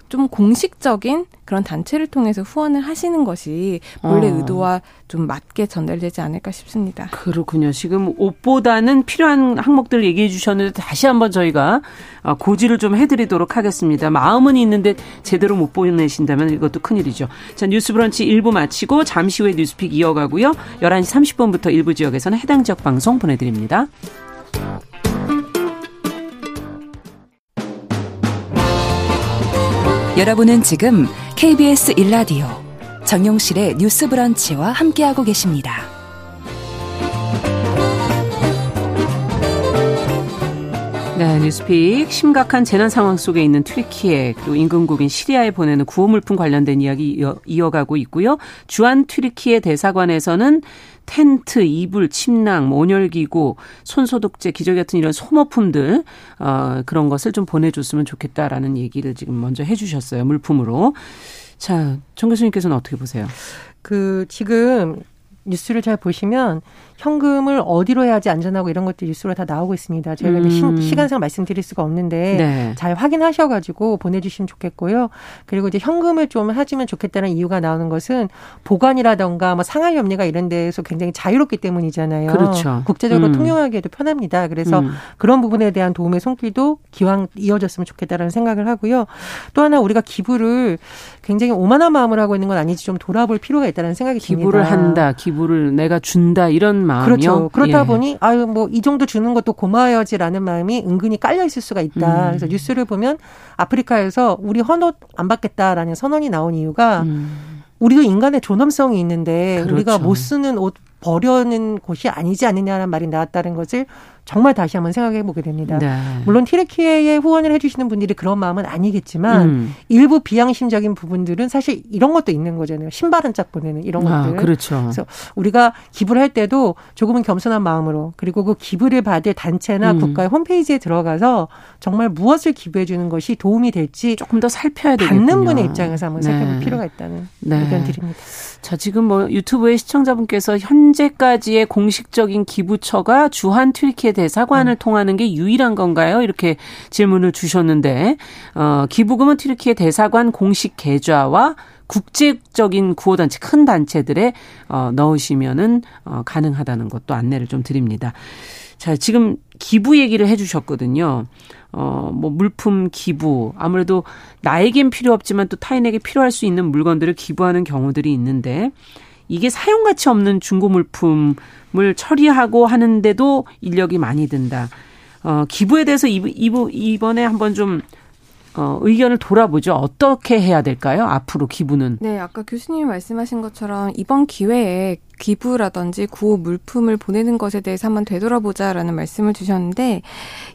[SPEAKER 5] 좀 공식적인 그런 단체를 통해서 후원을 하시는 것이 원래 어. 의도와 좀 맞게 전달되지 않을까 싶습니다.
[SPEAKER 2] 그렇군요. 지금 옷보다는 필요한 항목들 얘기해 주셨는데 다시 한번 저희가 어, 고지를 좀 해드리도록 하겠습니다. 마음은 있는데 제대로 못 보내신다면 이것도 큰일이죠. 자 뉴스 브런치 1부 마치고 잠시 후에 뉴스픽 이어가고요. 11시 30분부터 일부 지역에서는 해당 지역 방송 보내드립니다.
[SPEAKER 1] 여러분은 지금 KBS 1라디오 정용실의 뉴스 브런치와 함께하고 계십니다.
[SPEAKER 2] 네, 뉴스픽 심각한 재난 상황 속에 있는 튀르키예 그리고 인근국인 시리아에 보내는 구호 물품 관련된 이야기 이어, 이어가고 있고요. 주한 튀르키예 대사관에서는 텐트, 이불, 침낭, 뭐 온열기구, 손소독제, 기저귀 같은 이런 소모품들 어, 그런 것을 좀 보내줬으면 좋겠다라는 얘기를 지금 먼저 해주셨어요 물품으로. 자, 정 교수님께서는 어떻게 보세요?
[SPEAKER 4] 그 지금 뉴스를 잘 보시면 현금을 어디로 해야지 안전하고 이런 것들이 뉴스로 다 나오고 있습니다. 저희가 음. 시 간상 말씀드릴 수가 없는데 네. 잘 확인하셔가지고 보내주시면 좋겠고요. 그리고 이제 현금을 좀 하시면 좋겠다는 이유가 나오는 것은 보관이라던가 뭐 상할 염려가 이런 데에서 굉장히 자유롭기 때문이잖아요.
[SPEAKER 2] 그렇죠.
[SPEAKER 4] 국제적으로 음. 통용하기에도 편합니다. 그래서 음. 그런 부분에 대한 도움의 손길도 기왕 이어졌으면 좋겠다라는 생각을 하고요. 또 하나 우리가 기부를 굉장히 오만한 마음을 하고 있는 건 아니지 좀 돌아볼 필요가 있다는 생각이
[SPEAKER 2] 기부를
[SPEAKER 4] 듭니다.
[SPEAKER 2] 기부를 한다, 기부를 내가 준다 이런 마음이요.
[SPEAKER 4] 그렇죠. 그렇다 예. 보니 아유 뭐 이 정도 주는 것도 고마워야지라는 마음이 은근히 깔려 있을 수가 있다. 음. 그래서 뉴스를 보면 아프리카에서 우리 헌옷 안 받겠다라는 선언이 나온 이유가 음. 우리도 인간의 존엄성이 있는데 그렇죠. 우리가 못 쓰는 옷 버려는 곳이 아니지 않느냐는 말이 나왔다는 것을 정말 다시 한번 생각해 보게 됩니다. 네. 물론 티레키에 후원을 해주시는 분들이 그런 마음은 아니겠지만 음. 일부 비양심적인 부분들은 사실 이런 것도 있는 거잖아요. 신발 한 짝 보내는 이런 아, 것들.
[SPEAKER 2] 그렇죠.
[SPEAKER 4] 그래서 우리가 기부를 할 때도 조금은 겸손한 마음으로 그리고 그 기부를 받을 단체나 음. 국가의 홈페이지에 들어가서 정말 무엇을 기부해 주는 것이 도움이 될지
[SPEAKER 2] 조금 더 살펴야 되겠군요.
[SPEAKER 4] 받는 분의 입장에서 한번 네. 살펴볼 필요가 있다는 네. 의견 드립니다.
[SPEAKER 2] 자, 지금 뭐 유튜브의 시청자분께서 현 재까지의 공식적인 기부처가 주한 튀르키예 대사관을 음. 통하는 게 유일한 건가요? 이렇게 질문을 주셨는데 어, 기부금은 튀르키예 대사관 공식 계좌와 국제적인 구호단체 큰 단체들에 어, 넣으시면은 어, 가능하다는 것도 안내를 좀 드립니다. 자, 지금 기부 얘기를 해주셨거든요. 어, 뭐, 물품 기부. 아무래도 나에겐 필요 없지만 또 타인에게 필요할 수 있는 물건들을 기부하는 경우들이 있는데, 이게 사용 가치 없는 중고 물품을 처리하고 하는데도 인력이 많이 든다. 어, 기부에 대해서 이번, 이번에 한번 좀 어, 의견을 돌아보죠. 어떻게 해야 될까요? 앞으로 기부는.
[SPEAKER 5] 네, 아까 교수님이 말씀하신 것처럼 이번 기회에 기부라든지 구호 물품을 보내는 것에 대해서 한번 되돌아보자라는 말씀을 주셨는데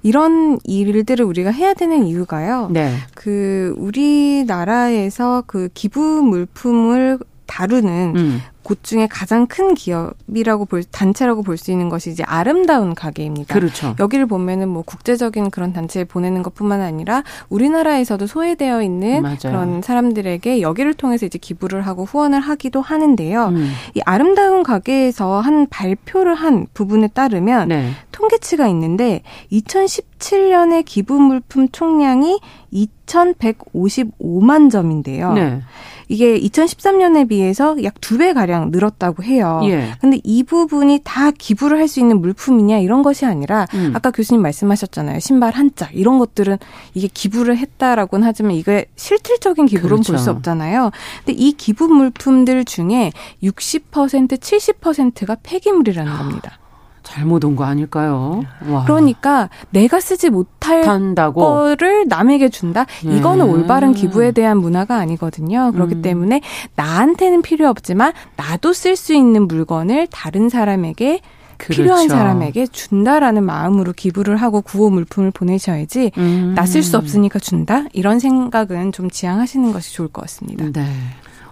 [SPEAKER 5] 이런 일들을 우리가 해야 되는 이유가요. 네. 그 우리나라에서 그 기부 물품을 다루는 음. 곳 중에 가장 큰 기업이라고 볼 단체라고 볼 수 있는 것이 이제 아름다운 가게입니다.
[SPEAKER 2] 그렇죠.
[SPEAKER 5] 여기를 보면은 뭐 국제적인 그런 단체에 보내는 것뿐만 아니라 우리나라에서도 소외되어 있는 맞아요. 그런 사람들에게 여기를 통해서 이제 기부를 하고 후원을 하기도 하는데요. 음. 이 아름다운 가게에서 한 발표를 한 부분에 따르면 네. 통계치가 있는데 2017년에 기부 물품 총량이 2,155만 점인데요. 네. 이게 2013년에 비해서 약 두 배 가량 늘었다고 해요. 예. 근데 이 부분이 다 기부를 할 수 있는 물품이냐 이런 것이 아니라 음. 아까 교수님 말씀하셨잖아요. 신발 한 짝 이런 것들은 이게 기부를 했다라고는 하지만 이게 실질적인 기부로는 그렇죠. 볼수 없잖아요. 근데 이 기부 물품들 중에 60% 70%가 폐기물이라는 겁니다.
[SPEAKER 2] 잘못 온 거 아닐까요?
[SPEAKER 5] 와. 그러니까 내가 쓰지 못할 탄다고? 거를 남에게 준다? 이거는 예. 올바른 기부에 대한 문화가 아니거든요. 그렇기 음. 때문에 나한테는 필요 없지만 나도 쓸 수 있는 물건을 다른 사람에게 그렇죠. 필요한 사람에게 준다라는 마음으로 기부를 하고 구호 물품을 보내셔야지 음. 나쓸 수 없으니까 준다 이런 생각은 좀 지양하시는 것이 좋을 것 같습니다.
[SPEAKER 2] 네.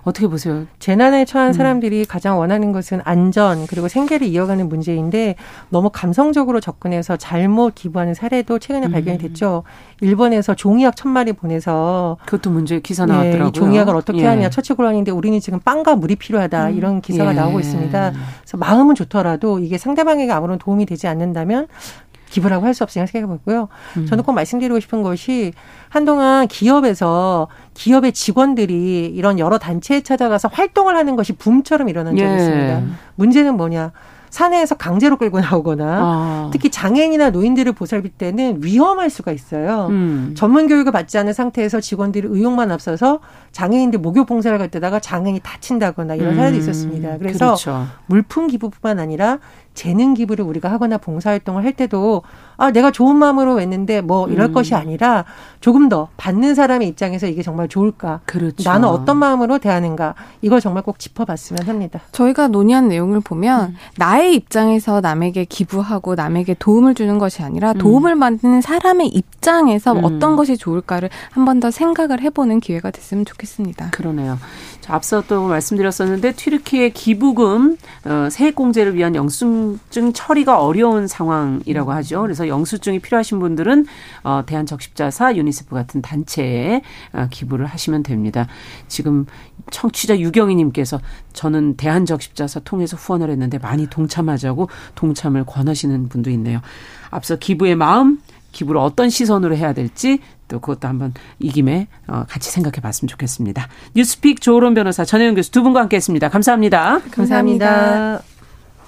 [SPEAKER 2] 어떻게 보세요?
[SPEAKER 4] 재난에 처한 음. 사람들이 가장 원하는 것은 안전 그리고 생계를 이어가는 문제인데 너무 감성적으로 접근해서 잘못 기부하는 사례도 최근에 음. 발견이 됐죠. 일본에서 종이약 천 마리 보내서
[SPEAKER 2] 그것도 문제 기사 나왔더라고요. 네,
[SPEAKER 4] 종이약을 어떻게 예. 하냐 처치 곤란인데 우리는 지금 빵과 물이 필요하다 음. 이런 기사가 예. 나오고 있습니다. 그래서 마음은 좋더라도 이게 상대방에게 아무런 도움이 되지 않는다면 기부라고 할 수 없으니까 생각해 보고요. 음. 저는 꼭 말씀드리고 싶은 것이 한동안 기업에서 기업의 직원들이 이런 여러 단체에 찾아가서 활동을 하는 것이 붐처럼 일어난 적이 예. 있습니다. 문제는 뭐냐? 사내에서 강제로 끌고 나오거나 아. 특히 장애인이나 노인들을 보살필 때는 위험할 수가 있어요. 음. 전문 교육을 받지 않은 상태에서 직원들이 의욕만 앞서서 장애인들 목욕 봉사를 갈 때다가 장애인이 다친다거나 이런 사례도 음. 있었습니다. 그래서 그렇죠. 물품 기부뿐만 아니라 재능 기부를 우리가 하거나 봉사활동을 할 때도 아 내가 좋은 마음으로 했는데 뭐 이럴 음. 것이 아니라 조금 더 받는 사람의 입장에서 이게 정말 좋을까? 그렇죠. 나는 어떤 마음으로 대하는가? 이걸 정말 꼭 짚어봤으면 합니다.
[SPEAKER 5] 저희가 논의한 내용을 보면 음. 나의 입장에서 남에게 기부하고 남에게 도움을 주는 것이 아니라 음. 도움을 받는 사람의 입장에서 음. 어떤 것이 좋을까를 한 번 더 생각을 해보는 기회가 됐으면 좋겠습니다.
[SPEAKER 2] 그러네요. 앞서 또 말씀드렸었는데 튀르키의 기부금 어, 세액 공제를 위한 영수증 처리가 어려운 상황이라고 하죠. 그래서 영수증이 필요하신 분들은 어, 대한적십자사 유니세프 같은 단체에 어, 기부를 하시면 됩니다. 지금 청취자 유경희님께서 저는 대한적십자사 통해서 후원을 했는데 많이 동참하자고 동참을 권하시는 분도 있네요. 앞서 기부의 마음 기부를 어떤 시선으로 해야 될지 또 그것도 한번 이 김에 어, 같이 생각해 봤으면 좋겠습니다. 뉴스픽 조론 변호사 전혜영 교수 두 분과 함께 했습니다. 감사합니다.
[SPEAKER 5] 감사합니다.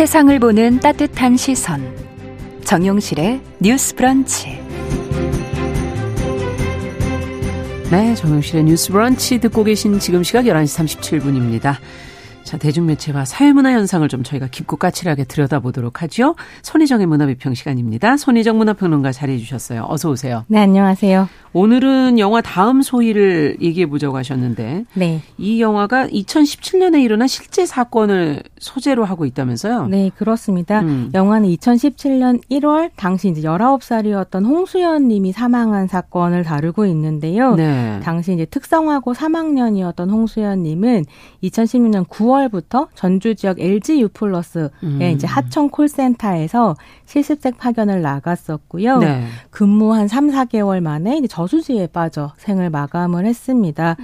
[SPEAKER 1] 세상을 보는 따뜻한 시선. 정용실의 뉴스 브런치.
[SPEAKER 2] 네, 정용실의 뉴스 브런치 듣고 계신 지금 시각 11시 37분입니다. 자, 대중매체와 사회문화 현상을 좀 저희가 깊고 까칠하게 들여다보도록 하죠. 손희정의 문화비평 시간입니다. 손희정 문화평론가 자리해 주셨어요. 어서 오세요.
[SPEAKER 6] 네, 안녕하세요.
[SPEAKER 2] 오늘은 영화 다음 소희를 얘기해 보자고 하셨는데 네. 이 영화가 2017년에 일어난 실제 사건을 소재로 하고 있다면서요?
[SPEAKER 6] 네, 그렇습니다. 음. 영화는 2017년 1월 당시 이제 19살이었던 홍수연 님이 사망한 사건을 다루고 있는데요. 네. 당시 이제 특성화고 3학년이었던 홍수연 님은 2016년 9월부터 전주 지역 LG 유플러스의 음. 이제 하청 콜센터에서 실습생 파견을 나갔었고요. 네. 근무 한 3, 4개월 만에 이제 저수지에 빠져 생을 마감을 했습니다.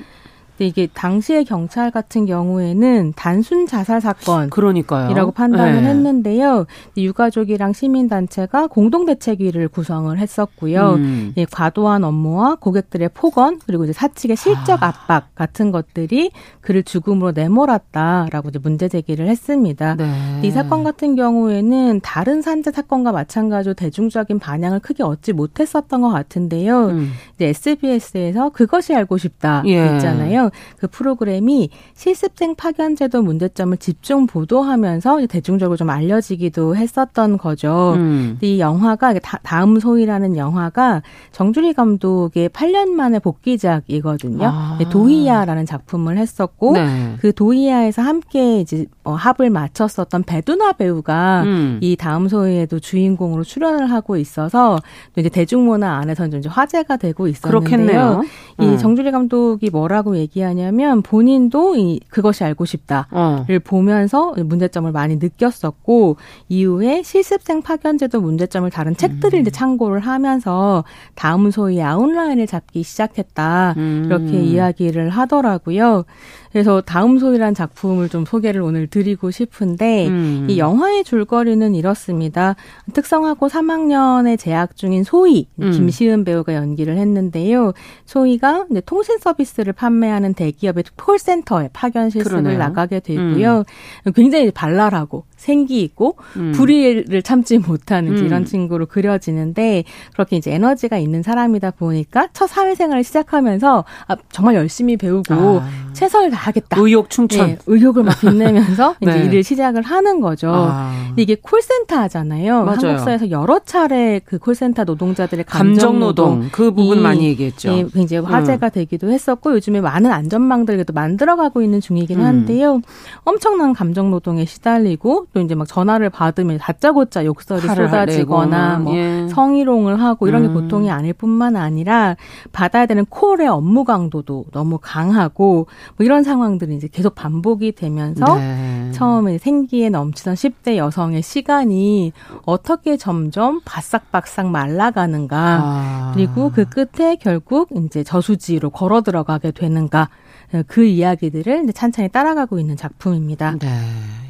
[SPEAKER 6] 근데 이게 당시의 경찰 같은 경우에는 단순 자살 사건 그러니까요. 판단을 네. 했는데요. 유가족이랑 시민 단체가 공동 대책위를 구성을 했었고요. 음. 예, 과도한 업무와 고객들의 폭언 그리고 이제 사측의 실적 아. 압박 같은 것들이 그를 죽음으로 내몰았다라고 이제 문제 제기를 했습니다. 네. 이 사건 같은 경우에는 다른 산재 사건과 마찬가지로 대중적인 반향을 크게 얻지 못했었던 것 같은데요. 음. 이제 SBS에서 그것이 알고 싶다 예. 있잖아요. 그 프로그램이 실습생 파견 제도 문제점을 집중 보도하면서 대중적으로 좀 알려지기도 했었던 거죠. 음. 이 영화가 다 음 소위라는 영화가 정주리 감독의 8년 만에 복귀작이거든요. 아. 도이야라는 작품을 했었고 네. 그 도이야에서 함께 이제 어, 합을 맞췄었던 배두나 배우가 음. 이 다음 소위에도 주인공으로 출연을 하고 있어서 이제 대중문화 안에서 좀 화제가 되고 있었는데요. 그렇겠네요. 이 음. 정주리 감독이 뭐라고 얘기 얘기하냐면 본인도 이 그것이 알고 싶다를 어. 보면서 문제점을 많이 느꼈었고 이후에 실습생 파견제도 문제점을 다른 책들을 음. 이제 참고를 하면서 다음 소위 아웃라인을 잡기 시작했다 음. 이렇게 이야기를 하더라고요. 그래서 다음 소이란 작품을 좀 소개를 오늘 드리고 싶은데 음. 이 영화의 줄거리는 이렇습니다. 특성하고 3학년에 재학 중인 소희 음. 김시은 배우가 연기를 했는데요. 소희가 이제 통신 서비스를 판매하는 대기업의 콜센터에 파견 실습을 그러네요. 나가게 되고요. 음. 굉장히 발랄하고 생기 있고 음. 불의를 참지 못하는 음. 이런 친구로 그려지는데 그렇게 이제 에너지가 있는 사람이다 보니까 첫 사회생활을 시작하면서 아, 정말 열심히 배우고 아. 최선을 다하겠다.
[SPEAKER 2] 의욕 충천. 네,
[SPEAKER 6] 의욕을 막 빛내면서 네. 이제 일을 시작을 하는 거죠. 아. 이게 콜센터 하잖아요. 맞아요. 한국 사회에서 여러 차례 그 콜센터 노동자들의 감정 노동
[SPEAKER 2] 그 부분 많이 얘기했죠. 예,
[SPEAKER 6] 굉장히 화제가 음. 되기도 했었고 요즘에 많은 안전망들을 만들어가고 있는 중이긴 음. 한데요. 엄청난 감정 노동에 시달리고 또 이제 막 전화를 받으면 다짜고짜 욕설이 쏟아지거나 뭐 예. 성희롱을 하고 이런 게 음. 보통이 아닐 뿐만 아니라 받아야 되는 콜의 업무 강도도 너무 강하고 뭐 이런 상황들이 이제 계속 반복이 되면서 네. 처음에 생기에 넘치던 10대 여성의 시간이 어떻게 점점 바싹바싹 말라가는가 아. 그리고 그 끝에 결국 이제 저수지로 걸어 들어가게 되는가. 그 이야기들을 이제 찬찬히 따라가고 있는 작품입니다.
[SPEAKER 2] 네.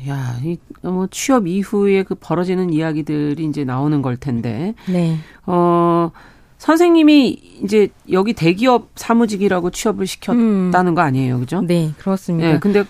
[SPEAKER 2] 야, 이, 뭐, 취업 이후에 그 벌어지는 이야기들이 이제 나오는 걸 텐데.
[SPEAKER 6] 네.
[SPEAKER 2] 어, 선생님이 이제 여기 대기업 사무직이라고 취업을 시켰다는 음. 거 아니에요, 그죠?
[SPEAKER 6] 네, 그렇습니다.
[SPEAKER 2] 네, 근데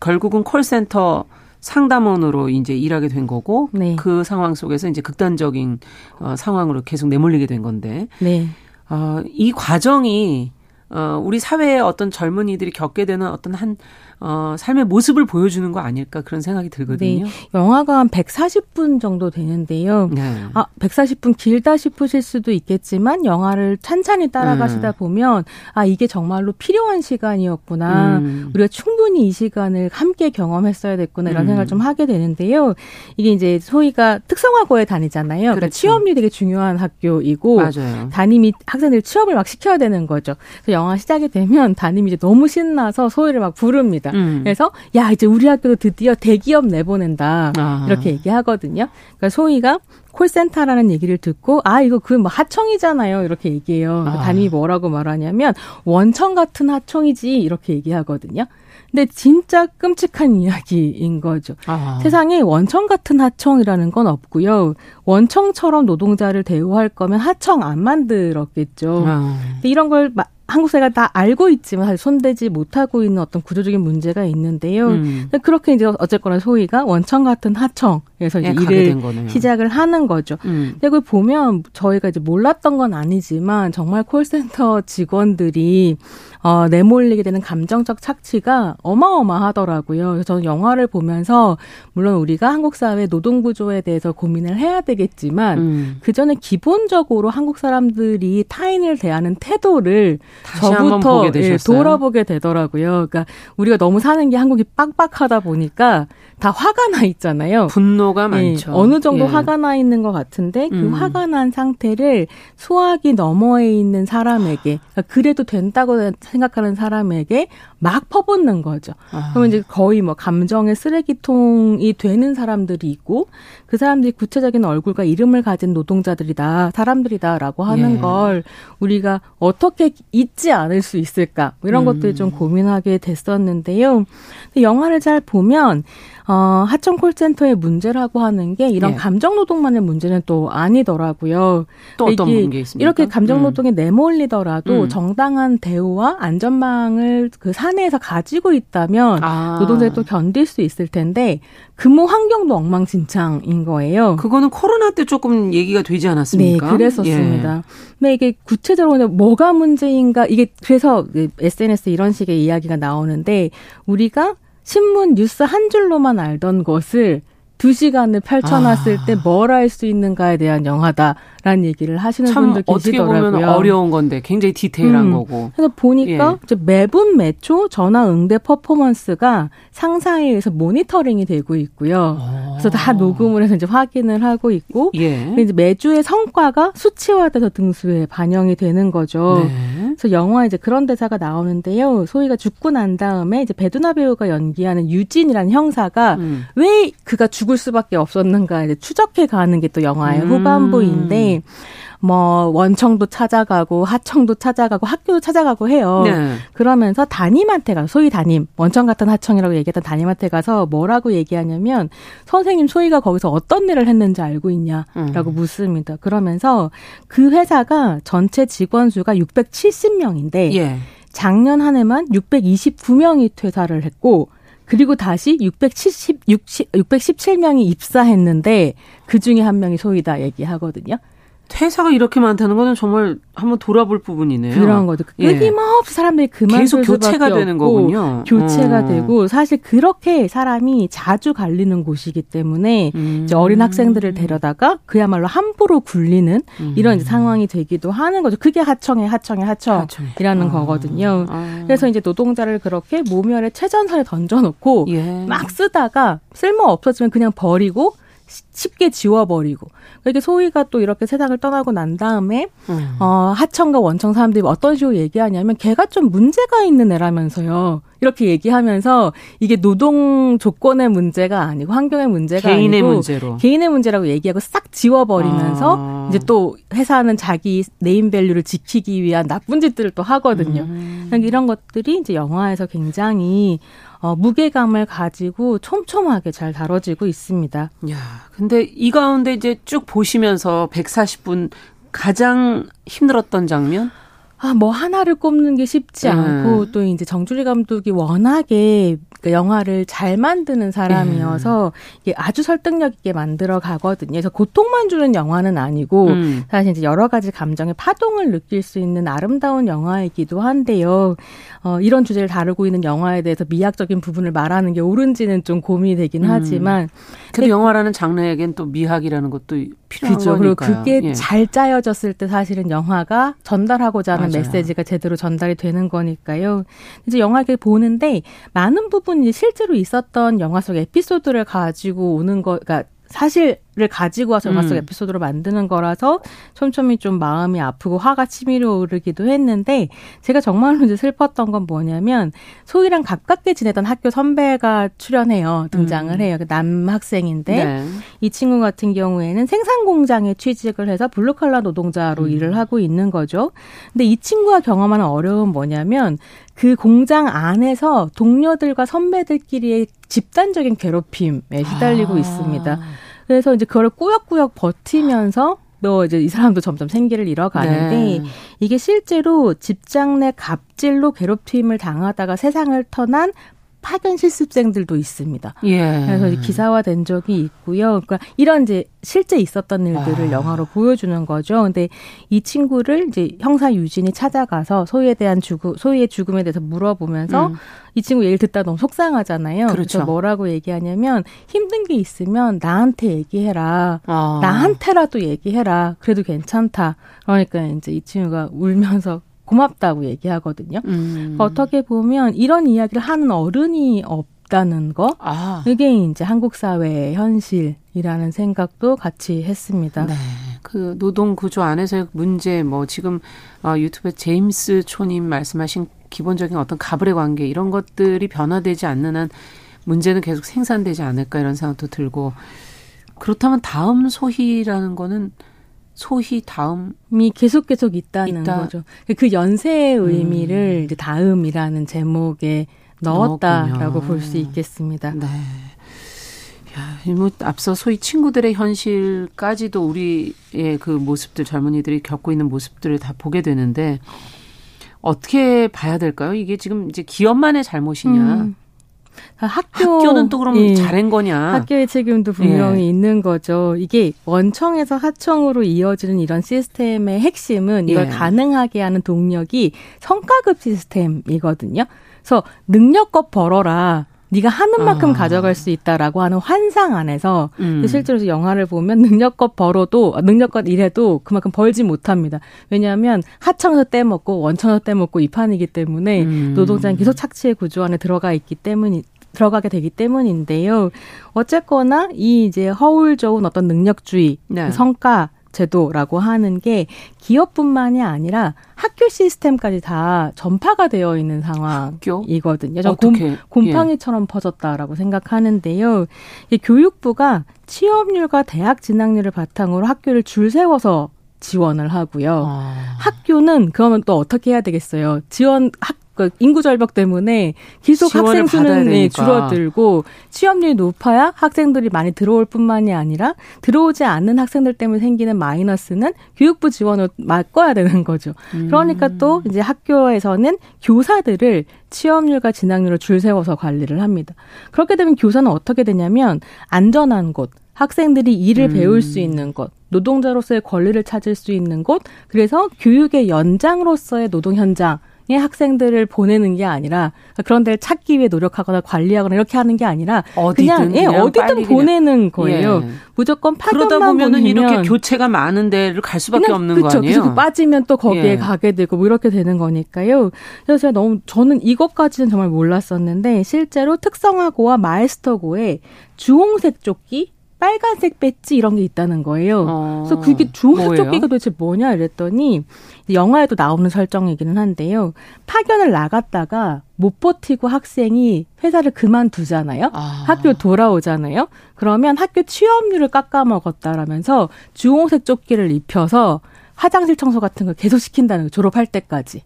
[SPEAKER 2] 결국은 콜센터 상담원으로 이제 일하게 된 거고 네. 그 상황 속에서 이제 극단적인 어, 상황으로 계속 내몰리게 된 건데
[SPEAKER 6] 네.
[SPEAKER 2] 어, 이 과정이 어, 우리 사회의 어떤 젊은이들이 겪게 되는 어떤 한 어, 삶의 모습을 보여주는 거 아닐까 그런 생각이 들거든요. 네.
[SPEAKER 6] 영화가 한 140분 정도 되는데요. 네. 아, 140분 길다 싶으실 수도 있겠지만 영화를 찬찬히 따라가시다 음. 보면 아, 이게 정말로 필요한 시간이었구나. 음. 우리가 충분히 이 시간을 함께 경험했어야 됐구나 이런 음. 생각을 좀 하게 되는데요. 이게 이제 소희가 특성화고에 다니잖아요. 그러니까 그렇죠. 취업이 되게 중요한 학교이고
[SPEAKER 2] 맞아요.
[SPEAKER 6] 담임이 학생들 취업을 막 시켜야 되는 거죠. 그래서 영화 시작이 되면 담임이 이제 너무 신나서 소희를 막 부릅니다. 있습니다. 음. 그래서 야 이제 우리 학교도 드디어 대기업 내보낸다 아. 이렇게 얘기하거든요. 그러니까 소희가 콜센터라는 얘기를 듣고 아 이거 그 뭐 하청이잖아요 이렇게 얘기해요. 아. 담임이 뭐라고 말하냐면 원청 같은 하청이지 이렇게 얘기하거든요. 근데 진짜 끔찍한 이야기인 거죠. 아. 세상에 원청 같은 하청이라는 건 없고요. 원청처럼 노동자를 대우할 거면 하청 안 만들었겠죠. 아. 근데 이런 걸 한국 사회가 다 알고 있지만 사실 손대지 못하고 있는 어떤 구조적인 문제가 있는데요. 음. 그렇게 이제 어쨌거나 소위가 원청 같은 하청에서 이제 예, 일을 시작을 하는 거죠. 음. 근데 그걸 보면 저희가 이제 몰랐던 건 아니지만 정말 콜센터 직원들이 어, 내몰리게 되는 감정적 착취가 어마어마하더라고요. 그래서 저는 영화를 보면서 물론 우리가 한국 사회 노동 구조에 대해서 고민을 해야 되겠지만 음. 그 전에 기본적으로 한국 사람들이 타인을 대하는 태도를 저부터 예, 돌아보게 되더라고요. 그러니까 우리가 너무 사는 게 한국이 빡빡하다 보니까 다 화가 나 있잖아요.
[SPEAKER 2] 분노가 예, 많죠.
[SPEAKER 6] 어느 정도 예. 화가 나 있는 것 같은데 그 음. 화가 난 상태를 소화기 너머에 있는 사람에게 그러니까 그래도 된다고 생각 하는 사람에게 막 퍼붓는 거죠. 아. 그러면 이제 거의 뭐 감정의 쓰레기통이 되는 사람들이 있고 그 사람들이 구체적인 얼굴과 이름을 가진 노동자들이다, 사람들이다라고 하는 예. 걸 우리가 어떻게 잊지 않을 수 있을까 뭐 이런 음. 것들 좀 고민하게 됐었는데요. 영화를 잘 보면 어, 하청 콜센터의 문제라고 하는 게 이런 예. 감정 노동만의 문제는 또 아니더라고요.
[SPEAKER 2] 또 어떤 게 있습니까?
[SPEAKER 6] 이렇게 감정 노동에 음. 내몰리더라도 음. 정당한 대우와 안전망을 그 사내에서 가지고 있다면 아. 노동자를 또 견딜 수 있을 텐데 근무 환경도 엉망진창인 거예요.
[SPEAKER 2] 그거는 코로나 때 조금 얘기가 되지 않았습니까?
[SPEAKER 6] 네, 그랬었습니다. 예. 근데 이게 구체적으로 뭐가 문제인가 이게 그래서 SNS 그 이런 식의 이야기가 나오는데 우리가 신문 뉴스 한 줄로만 알던 것을 두 시간을 펼쳐놨을 아. 때뭘 할수 있는가에 대한 영화다라는 얘기를 하시는 분들 계시더라고요.
[SPEAKER 2] 어떻게 보면 어려운 건데 굉장히 디테일한 음. 거고.
[SPEAKER 6] 그래서 보니까 예. 매분 매초 전화 응대 퍼포먼스가 상사에 의해서 모니터링이 되고 있고요. 아. 그래서 다 녹음을 해서 이제 확인을 하고 있고, 예. 이제 매주의 성과가 수치화돼서 등수에 반영이 되는 거죠. 네. 그래서 영화 이제 그런 대사가 나오는데요. 소희가 죽고 난 다음에 이제 배두나 배우가 연기하는 유진이라는 형사가 음. 왜 그가 죽 죽을 수밖에 없었는가 이제 추적해 가는 게 또 영화의 음. 후반부인데 뭐 원청도 찾아가고 하청도 찾아가고 학교도 찾아가고 해요. 네. 그러면서 담임한테 가 소위 담임 원청 같은 하청이라고 얘기했던 담임한테 가서 뭐라고 얘기하냐면 선생님 소희가 거기서 어떤 일을 했는지 알고 있냐라고 음. 묻습니다. 그러면서 그 회사가 전체 직원 수가 670명인데 예. 작년 한 해만 629명이 퇴사를 했고 그리고 다시 670, 60, 617명이 입사했는데 그 중에 한 명이 소위다 얘기하거든요.
[SPEAKER 2] 퇴사가 이렇게 많다는 거는 정말 한번 돌아볼 부분이네요.
[SPEAKER 6] 그런 거죠. 예. 끊임없이 사람들이 그만
[SPEAKER 2] 계속 교체가 되는 거군요.
[SPEAKER 6] 교체가 어. 되고 사실 그렇게 사람이 자주 갈리는 곳이기 때문에 음. 이제 어린 학생들을 데려다가 그야말로 함부로 굴리는 음. 이런 상황이 되기도 하는 거죠. 그게 하청의 하청의 하청이라는 아. 거거든요. 아. 그래서 이제 노동자를 그렇게 모멸의 최전선에 던져놓고 예. 막 쓰다가 쓸모 없어지면 그냥 버리고 쉽게 지워버리고 이렇게 소위가 또 이렇게 세상을 떠나고 난 다음에 음. 어, 하청과 원청 사람들이 어떤 식으로 얘기하냐면 걔가 좀 문제가 있는 애라면서요. 이렇게 얘기하면서 이게 노동 조건의 문제가 아니고 환경의 문제가
[SPEAKER 2] 개인의
[SPEAKER 6] 아니고
[SPEAKER 2] 문제로.
[SPEAKER 6] 개인의 문제라고 얘기하고 싹 지워버리면서 아. 이제 또 회사는 자기 네임밸류를 지키기 위한 나쁜 짓들을 또 하거든요. 음. 이런 것들이 이제 영화에서 굉장히 어, 무게감을 가지고 촘촘하게 잘 다뤄지고 있습니다.
[SPEAKER 2] 야, 근데 이 가운데 이제 쭉 보 시면서 140분 가장 힘들었던 장면?
[SPEAKER 6] 아, 뭐 하나를 꼽는 게 쉽지 음. 않고 또 이제 정주리 감독이 워낙에 그 영화를 잘 만드는 사람이어서 음. 이게 아주 설득력 있게 만들어 가거든요. 그래서 고통만 주는 영화는 아니고 음. 사실 이제 여러 가지 감정의 파동을 느낄 수 있는 아름다운 영화이기도 한데요. 어, 이런 주제를 다루고 있는 영화에 대해서 미학적인 부분을 말하는 게 옳은지는 좀 고민이 되긴 음. 하지만
[SPEAKER 2] 그래도 영화라는 장르에겐 또 미학이라는 것도 필요한
[SPEAKER 6] 그죠.
[SPEAKER 2] 거니까요.
[SPEAKER 6] 그리고 그게 예. 잘 짜여졌을 때 사실은 영화가 전달하고자 하는 맞아요. 메시지가 제대로 전달이 되는 거니까요. 이제 영화를 보는데 많은 부분 이 실제로 있었던 영화 속 에피소드를 가지고 오는 거, 그러니까 사실을 가지고 와서 영화 속 음. 에피소드로 만드는 거라서 촘촘히 좀 마음이 아프고 화가 치밀어 오르기도 했는데 제가 정말로 이제 슬펐던 건 뭐냐면 소희랑 가깝게 지내던 학교 선배가 출연해요. 등장을 음. 해요. 그 남학생인데 네. 이 친구 같은 경우에는 생산 공장에 취직을 해서 블루칼라 노동자로 음. 일을 하고 있는 거죠. 근데 이 친구가 경험하는 어려움은 뭐냐면 그 공장 안에서 동료들과 선배들끼리의 집단적인 괴롭힘에 시달리고 아. 있습니다. 그래서 이제 그걸 꾸역꾸역 버티면서 너 이제 이 사람도 점점 생기를 잃어가는데 네. 이게 실제로 직장 내 갑질로 괴롭힘을 당하다가 세상을 떠난 파견 실습생들도 있습니다. 예. 그래서 기사화된 적이 있고요. 그러니까 이런 이제 실제 있었던 일들을 아. 영화로 보여주는 거죠. 근데 이 친구를 이제 형사 유진이 찾아가서 소희에 대한 죽음, 소희의 죽음에 대해서 물어보면서 음. 이 친구 얘기를 듣다 너무 속상하잖아요. 그렇죠. 뭐라고 얘기하냐면 힘든 게 있으면 나한테 얘기해라. 아. 나한테라도 얘기해라. 그래도 괜찮다. 그러니까 이제 이 친구가 울면서 고맙다고 얘기하거든요. 음. 어떻게 보면 이런 이야기를 하는 어른이 없다는 거, 아. 이게 이제 한국 사회의 현실이라는 생각도 같이 했습니다. 네.
[SPEAKER 2] 그 노동 구조 안에서의 문제, 뭐 지금 어, 유튜브에 제임스 초님 말씀하신 기본적인 어떤 가불의 관계 이런 것들이 변화되지 않는 한 문제는 계속 생산되지 않을까 이런 생각도 들고 그렇다면 다음 소희라는 거는 소희 다음이
[SPEAKER 6] 계속 계속 있다는 있다. 거죠. 그 연세의 의미를 음. 다음이라는 제목에 넣었다라고 볼 수 있겠습니다. 네.
[SPEAKER 2] 야, 뭐 앞서 소위 친구들의 현실까지도 우리의 그 모습들 젊은이들이 겪고 있는 모습들을 다 보게 되는데 어떻게 봐야 될까요? 이게 지금 이제 기업만의 잘못이냐? 음. 학교, 학교 는 또 그럼 예, 잘한 거냐?
[SPEAKER 6] 학교의 책임도 분명히 예. 있는 거죠. 이게 원청에서 하청으로 이어지는 이런 시스템의 핵심은 이걸 예. 가능하게 하는 동력이 성과급 시스템이거든요. 그래서 능력껏 벌어라. 네가 하는 만큼 아. 가져갈 수 있다라고 하는 환상 안에서 음. 실제로 영화를 보면 능력껏 벌어도 능력껏 일해도 그만큼 벌지 못합니다. 왜냐하면 하청에서 떼먹고 원청에서 떼먹고 이 판이기 때문에 음. 노동자는 계속 착취의 구조 안에 들어가 있기 때문이 들어가게 되기 때문인데요. 어쨌거나 이 이제 허울 좋은 어떤 능력주의, 네. 성과 제도라고 하는 게 기업뿐만이 아니라 학교 시스템까지 다 전파가 되어 있는 상황이거든요. 저 곰, 곰팡이처럼 예. 퍼졌다라고 생각하는데요. 교육부가 취업률과 대학 진학률을 바탕으로 학교를 줄 세워서 지원을 하고요. 아. 학교는 그러면 또 어떻게 해야 되겠어요? 지원 학 그 인구 절벽 때문에 기속 학생 수는 네, 줄어들고 취업률이 높아야 학생들이 많이 들어올 뿐만이 아니라 들어오지 않는 학생들 때문에 생기는 마이너스는 교육부 지원을 막아야 되는 거죠. 음. 그러니까 또 이제 학교에서는 교사들을 취업률과 진학률을 줄 세워서 관리를 합니다. 그렇게 되면 교사는 어떻게 되냐면 안전한 곳, 학생들이 일을 음. 배울 수 있는 곳, 노동자로서의 권리를 찾을 수 있는 곳, 그래서 교육의 연장으로서의 노동 현장, 학생들을 보내는 게 아니라 그런 데를 찾기 위해 노력하거나 관리하거나 이렇게 하는 게 아니라 어디든 그냥, 예, 어디든 보내는 거예요. 예. 무조건 파견만 보면은
[SPEAKER 2] 이렇게 교체가 많은 데를 갈 수밖에 그냥, 없는 그쵸, 거 아니에요? 그래서
[SPEAKER 6] 빠지면 또 거기에 예. 가게 되고 뭐 이렇게 되는 거니까요. 그래서 제가 너무 저는 이것까지는 정말 몰랐었는데 실제로 특성화고와 마에스터고의 주홍색 조끼 빨간색 배지 이런 게 있다는 거예요. 어, 그래서 그게 주홍색 조끼가 도대체 뭐냐 이랬더니 영화에도 나오는 설정이기는 한데요. 파견을 나갔다가 못 버티고 학생이 회사를 그만두잖아요. 아. 학교 돌아오잖아요. 그러면 학교 취업률을 깎아먹었다라면서 주홍색 조끼를 입혀서 화장실 청소 같은 걸 계속 시킨다는 거 졸업할 때까지.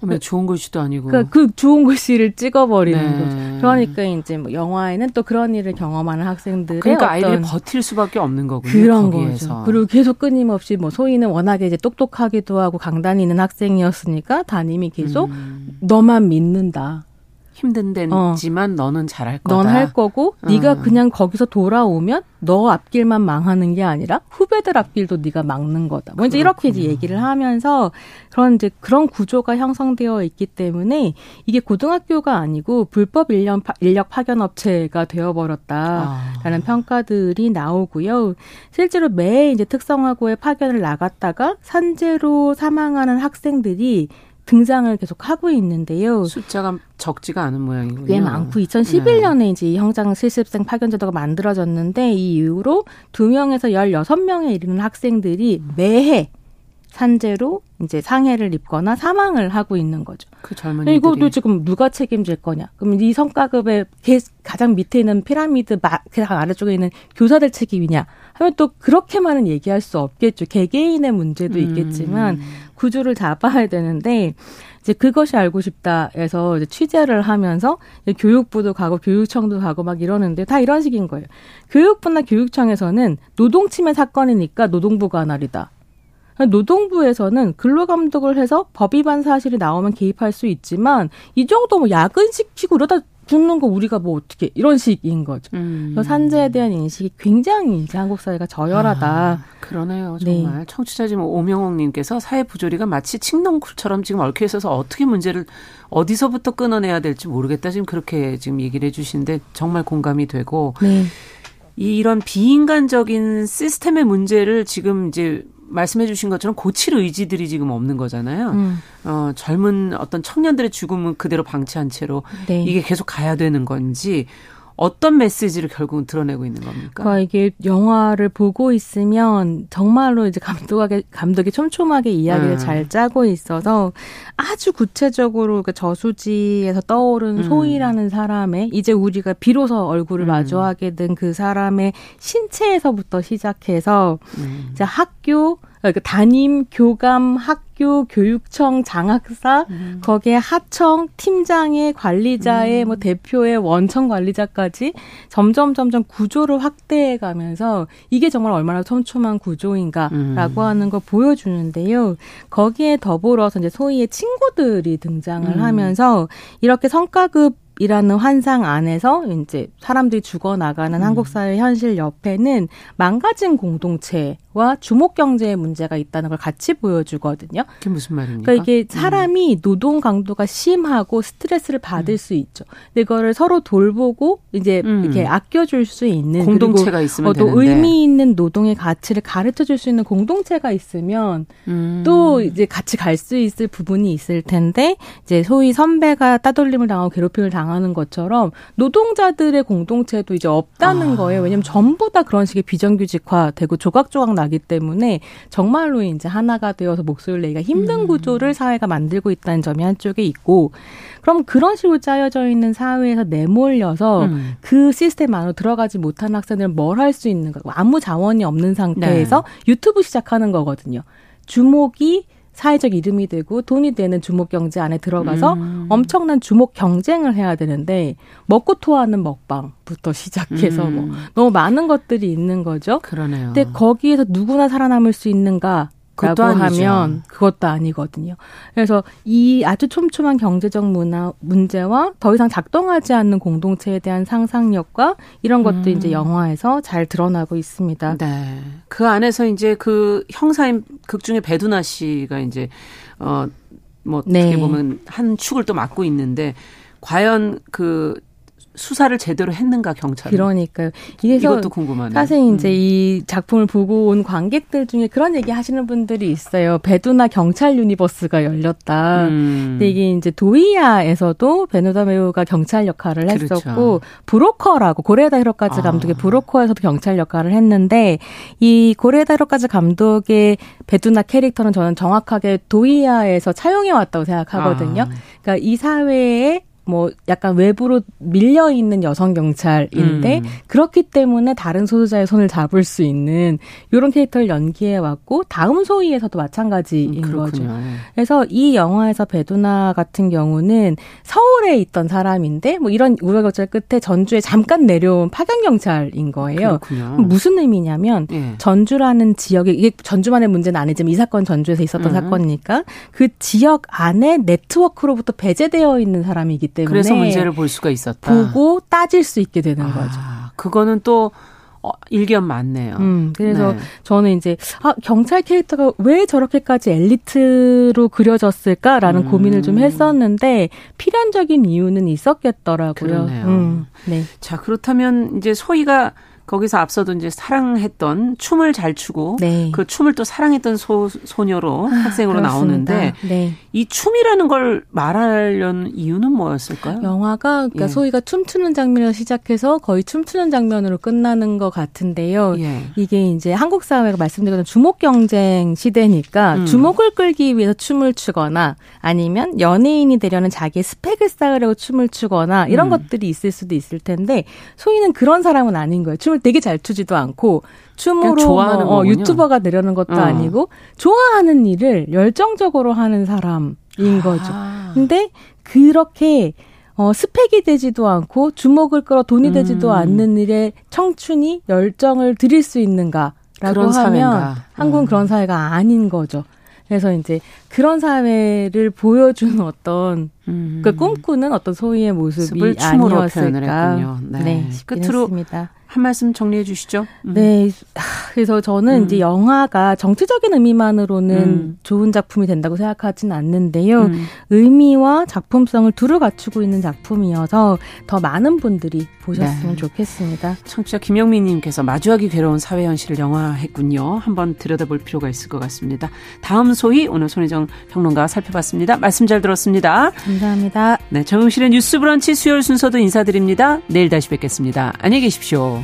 [SPEAKER 2] 그 좋은 글씨도 아니고.
[SPEAKER 6] 그러니까 그 좋은 글씨를 찍어버리는 네. 거죠. 그러니까 이제 뭐 영화에는 또 그런 일을 경험하는 학생들의
[SPEAKER 2] 그러니까 아이들이 버틸 수밖에 없는 거군요.
[SPEAKER 6] 그런 거기에서. 거죠. 그리고 계속 끊임없이 뭐 소희는 워낙에 이제 똑똑하기도 하고 강단이 있는 학생이었으니까 담임이 계속 음. 너만 믿는다.
[SPEAKER 2] 힘든 데지만 어. 너는 잘할 거다.
[SPEAKER 6] 넌 할 거고 어. 네가 그냥 거기서 돌아오면 너 앞길만 망하는 게 아니라 후배들 앞길도 네가 막는 거다. 뭐 이제 이렇게 이제 얘기를 하면서 그런 이제 그런 구조가 형성되어 있기 때문에 이게 고등학교가 아니고 불법 인력, 인력 파견 업체가 되어 버렸다라는 아. 평가들이 나오고요. 실제로 매 이제 특성화고에 파견을 나갔다가 산재로 사망하는 학생들이 등장을 계속 하고 있는데요.
[SPEAKER 2] 숫자가 적지가 않은 모양이군요.
[SPEAKER 6] 꽤 많고 2011년에 네. 이제 이 형장 실습생 파견 제도가 만들어졌는데 이 이후로 2명에서 16명에 이르는 학생들이 매해 산재로 이제 상해를 입거나 사망을 하고 있는 거죠.
[SPEAKER 2] 그 젊은이들이.
[SPEAKER 6] 이것도 지금 누가 책임질 거냐? 그럼 이 성과급의 가장 밑에 있는 피라미드 가장 아래쪽에 있는 교사들 책임이냐? 하면 또 그렇게만은 얘기할 수 없겠죠. 개개인의 문제도 있겠지만 음. 구조를 잡아야 되는데 이제 그것이 알고 싶다해서 이제 취재를 하면서 교육부도 가고 교육청도 가고 막 이러는데 다 이런 식인 거예요. 교육부나 교육청에서는 노동침해 사건이니까 노동부가 나리다. 노동부에서는 근로감독을 해서 법 위반 사실이 나오면 개입할 수 있지만 이 정도 뭐 야근시키고 그러다 죽는 거 우리가 뭐 어떻게 이런 식인 거죠. 음. 그래서 산재에 대한 인식이 굉장히 이제 한국 사회가 저열하다. 아,
[SPEAKER 2] 그러네요, 정말. 네. 청취자 지금 오명옥님께서 사회 부조리가 마치 칡농쿨처럼 지금 얽혀 있어서 어떻게 문제를 어디서부터 끊어내야 될지 모르겠다 지금 그렇게 지금 얘기를 해주시는데 정말 공감이 되고 네. 이런 비인간적인 시스템의 문제를 지금 이제 말씀해 주신 것처럼 고칠 의지들이 지금 없는 거잖아요. 음. 어, 젊은 어떤 청년들의 죽음은 그대로 방치한 채로 네. 이게 계속 가야 되는 건지 어떤 메시지를 결국은 드러내고 있는 겁니까?
[SPEAKER 6] 그러니까 이게 영화를 보고 있으면 정말로 이제 감독하게 감독이 촘촘하게 이야기를 음. 잘 짜고 있어서 아주 구체적으로 그 저수지에서 떠오른 음. 소희라는 사람의 이제 우리가 비로소 얼굴을 음. 마주하게 된 그 사람의 신체에서부터 시작해서 음. 이제 학교 그러니까 담임, 교감, 학교, 교육청, 장학사, 음. 거기에 하청, 팀장의 관리자의 음. 뭐 대표의 원청 관리자까지 점점 점점 구조를 확대해 가면서 이게 정말 얼마나 촘촘한 구조인가라고 음. 하는 걸 보여주는데요. 거기에 더불어서 이제 소위의 친구들이 등장을 음. 하면서 이렇게 성과급 이라는 환상 안에서 이제 사람들이 죽어 나가는 음. 한국 사회 현실 옆에는 망가진 공동체 와 주목 경제의 문제가 있다는 걸 같이 보여주거든요.
[SPEAKER 2] 그게 무슨 말입니까?
[SPEAKER 6] 그러니까 이게 사람이 음. 노동 강도가 심하고 스트레스를 받을 음. 수 있죠. 근데 이거를 서로 돌보고 이제 음. 이렇게 아껴줄 수 있는
[SPEAKER 2] 공동체가 있으면
[SPEAKER 6] 어, 또 되는데. 의미 있는 노동의 가치를 가르쳐 줄 수 있는 공동체가 있으면 음. 또 이제 같이 갈 수 있을 부분이 있을 텐데 이제 소위 선배가 따돌림을 당하고 괴롭힘을 당하 는 것처럼 노동자들의 공동체도 이제 없다는 아. 거예요. 왜냐하면 전부 다 그런 식의 비정규직화 되고 조각조각 나. 나기 때문에 정말로 이제 하나가 되어서 목소리를 내기가 힘든 음. 구조를 사회가 만들고 있다는 점이 한쪽에 있고 그럼 그런 식으로 짜여져 있는 사회에서 내몰려서 음. 그 시스템 안으로 들어가지 못한 학생들은 뭘 할 수 있는가 아무 자원이 없는 상태에서 네. 유튜브 시작하는 거거든요. 주목이 사회적 이름이 되고 돈이 되는 주목 경제 안에 들어가서 음. 엄청난 주목 경쟁을 해야 되는데 먹고 토하는 먹방부터 시작해서 뭐 음. 뭐 너무 많은 것들이 있는 거죠.
[SPEAKER 2] 그러네요.
[SPEAKER 6] 근데 거기에서 누구나 살아남을 수 있는가? 라고 하면 그것도 아니거든요. 그래서 이 아주 촘촘한 경제적 문화 문제와 더 이상 작동하지 않는 공동체에 대한 상상력과 이런 것도 음. 이제 영화에서 잘 드러나고 있습니다.
[SPEAKER 2] 네. 그 안에서 이제 그 형사인 극 중에 배두나 씨가 이제 어뭐 네. 어떻게 보면 한 축을 또 맡고 있는데 과연 그 수사를 제대로 했는가 경찰
[SPEAKER 6] 그러니까요.
[SPEAKER 2] 이것도 궁금하네요.
[SPEAKER 6] 사실 이제 음. 이 작품을 보고 온 관객들 중에 그런 얘기 하시는 분들이 있어요. 배두나 경찰 universe가 열렸다. 음. 근데 이게 이제 도희야에서도 배두나 배우가 경찰 역할을 했었고 그렇죠. 브로커라고 고레다 히로까즈 아. 감독의 브로커에서도 경찰 역할을 했는데 이 고레다 히로까즈 감독의 베두나 캐릭터는 저는 정확하게 도이아에서 차용해 왔다고 생각하거든요. 아. 그러니까 이 사회에 뭐 약간 외부로 밀려 있는 여성 경찰인데 음. 그렇기 때문에 다른 소수자의 손을 잡을 수 있는 이런 캐릭터를 연기해 왔고 다음 소위에서도 마찬가지인 음, 거죠. 그래서 이 영화에서 베두나 같은 경우는 서울에 있던 사람인데 뭐 이런 우여곡절 끝에 전주에 잠깐 내려온 파견 경찰인 거예요. 무슨 의미냐면 예. 전주라는 지역에 이게 전주만의 문제는 아니지만 이 사건 전주에서 있었던 음. 사건이니까 그 지역 안에 네트워크로부터 배제되어 있는 사람이기 때문에
[SPEAKER 2] 그래서 문제를 볼 수가 있었다.
[SPEAKER 6] 보고 따질 수 있게 되는 아, 거죠.
[SPEAKER 2] 그거는 또 어, 일견 많네요.
[SPEAKER 6] 음, 그래서 네. 저는 이제 아, 경찰 캐릭터가 왜 저렇게까지 엘리트로 그려졌을까라는 음. 고민을 좀 했었는데 필연적인 이유는 있었겠더라고요.
[SPEAKER 2] 그러네요. 음, 네. 자 그렇다면 이제 소희가 거기서 앞서도 이제 사랑했던 춤을 잘 추고 네. 그 춤을 또 사랑했던 소, 소녀로 아, 학생으로 그렇습니다. 나오는데 네. 이 춤이라는 걸 말하려는 이유는 뭐였을까요?
[SPEAKER 6] 영화가 그러니까 예. 소희가 춤추는 장면에서 시작해서 거의 춤추는 장면으로 끝나는 것 같은데요. 예. 이게 이제 한국 사회가 말씀드린 주목 경쟁 시대니까 음. 주목을 끌기 위해서 춤을 추거나 아니면 연예인이 되려는 자기의 스펙을 쌓으려고 춤을 추거나 이런 음. 것들이 있을 수도 있을 텐데 소희는 그런 사람은 아닌 거예요. 춤을 춤을 되게 잘 추지도 않고 춤으로 좋아하는 뭐, 어, 유튜버가 되려는 것도 어. 아니고 좋아하는 일을 열정적으로 하는 사람인 아. 거죠. 근데 그렇게 어, 스펙이 되지도 않고 주목을 끌어 돈이 되지도 음. 않는 일에 청춘이 열정을 들일 수 있는가라고 하면 사회인가. 한국은 음. 그런 사회가 아닌 거죠. 그래서 이제 그런 사회를 보여주는 어떤 음. 그 꿈꾸는 어떤 소위의 모습이 아니었을까.
[SPEAKER 2] 네. 네 끝으로 했습니다. 한 말씀 정리해 주시죠.
[SPEAKER 6] 음. 네. 그래서 저는 음. 이제 영화가 정치적인 의미만으로는 음. 좋은 작품이 된다고 생각하진 않는데요. 음. 의미와 작품성을 두루 갖추고 있는 작품이어서 더 많은 분들이 보셨으면 네. 좋겠습니다.
[SPEAKER 2] 청취자 김영민 님께서 마주하기 괴로운 사회 현실을 영화했군요. 한번 들여다볼 필요가 있을 것 같습니다. 다음 소위 오늘 손혜정 평론가 살펴봤습니다. 말씀 잘 들었습니다.
[SPEAKER 6] 감사합니다.
[SPEAKER 2] 네, 정용실의 뉴스 브런치 수요일 순서도 인사드립니다. 내일 다시 뵙겠습니다. 안녕히 계십시오.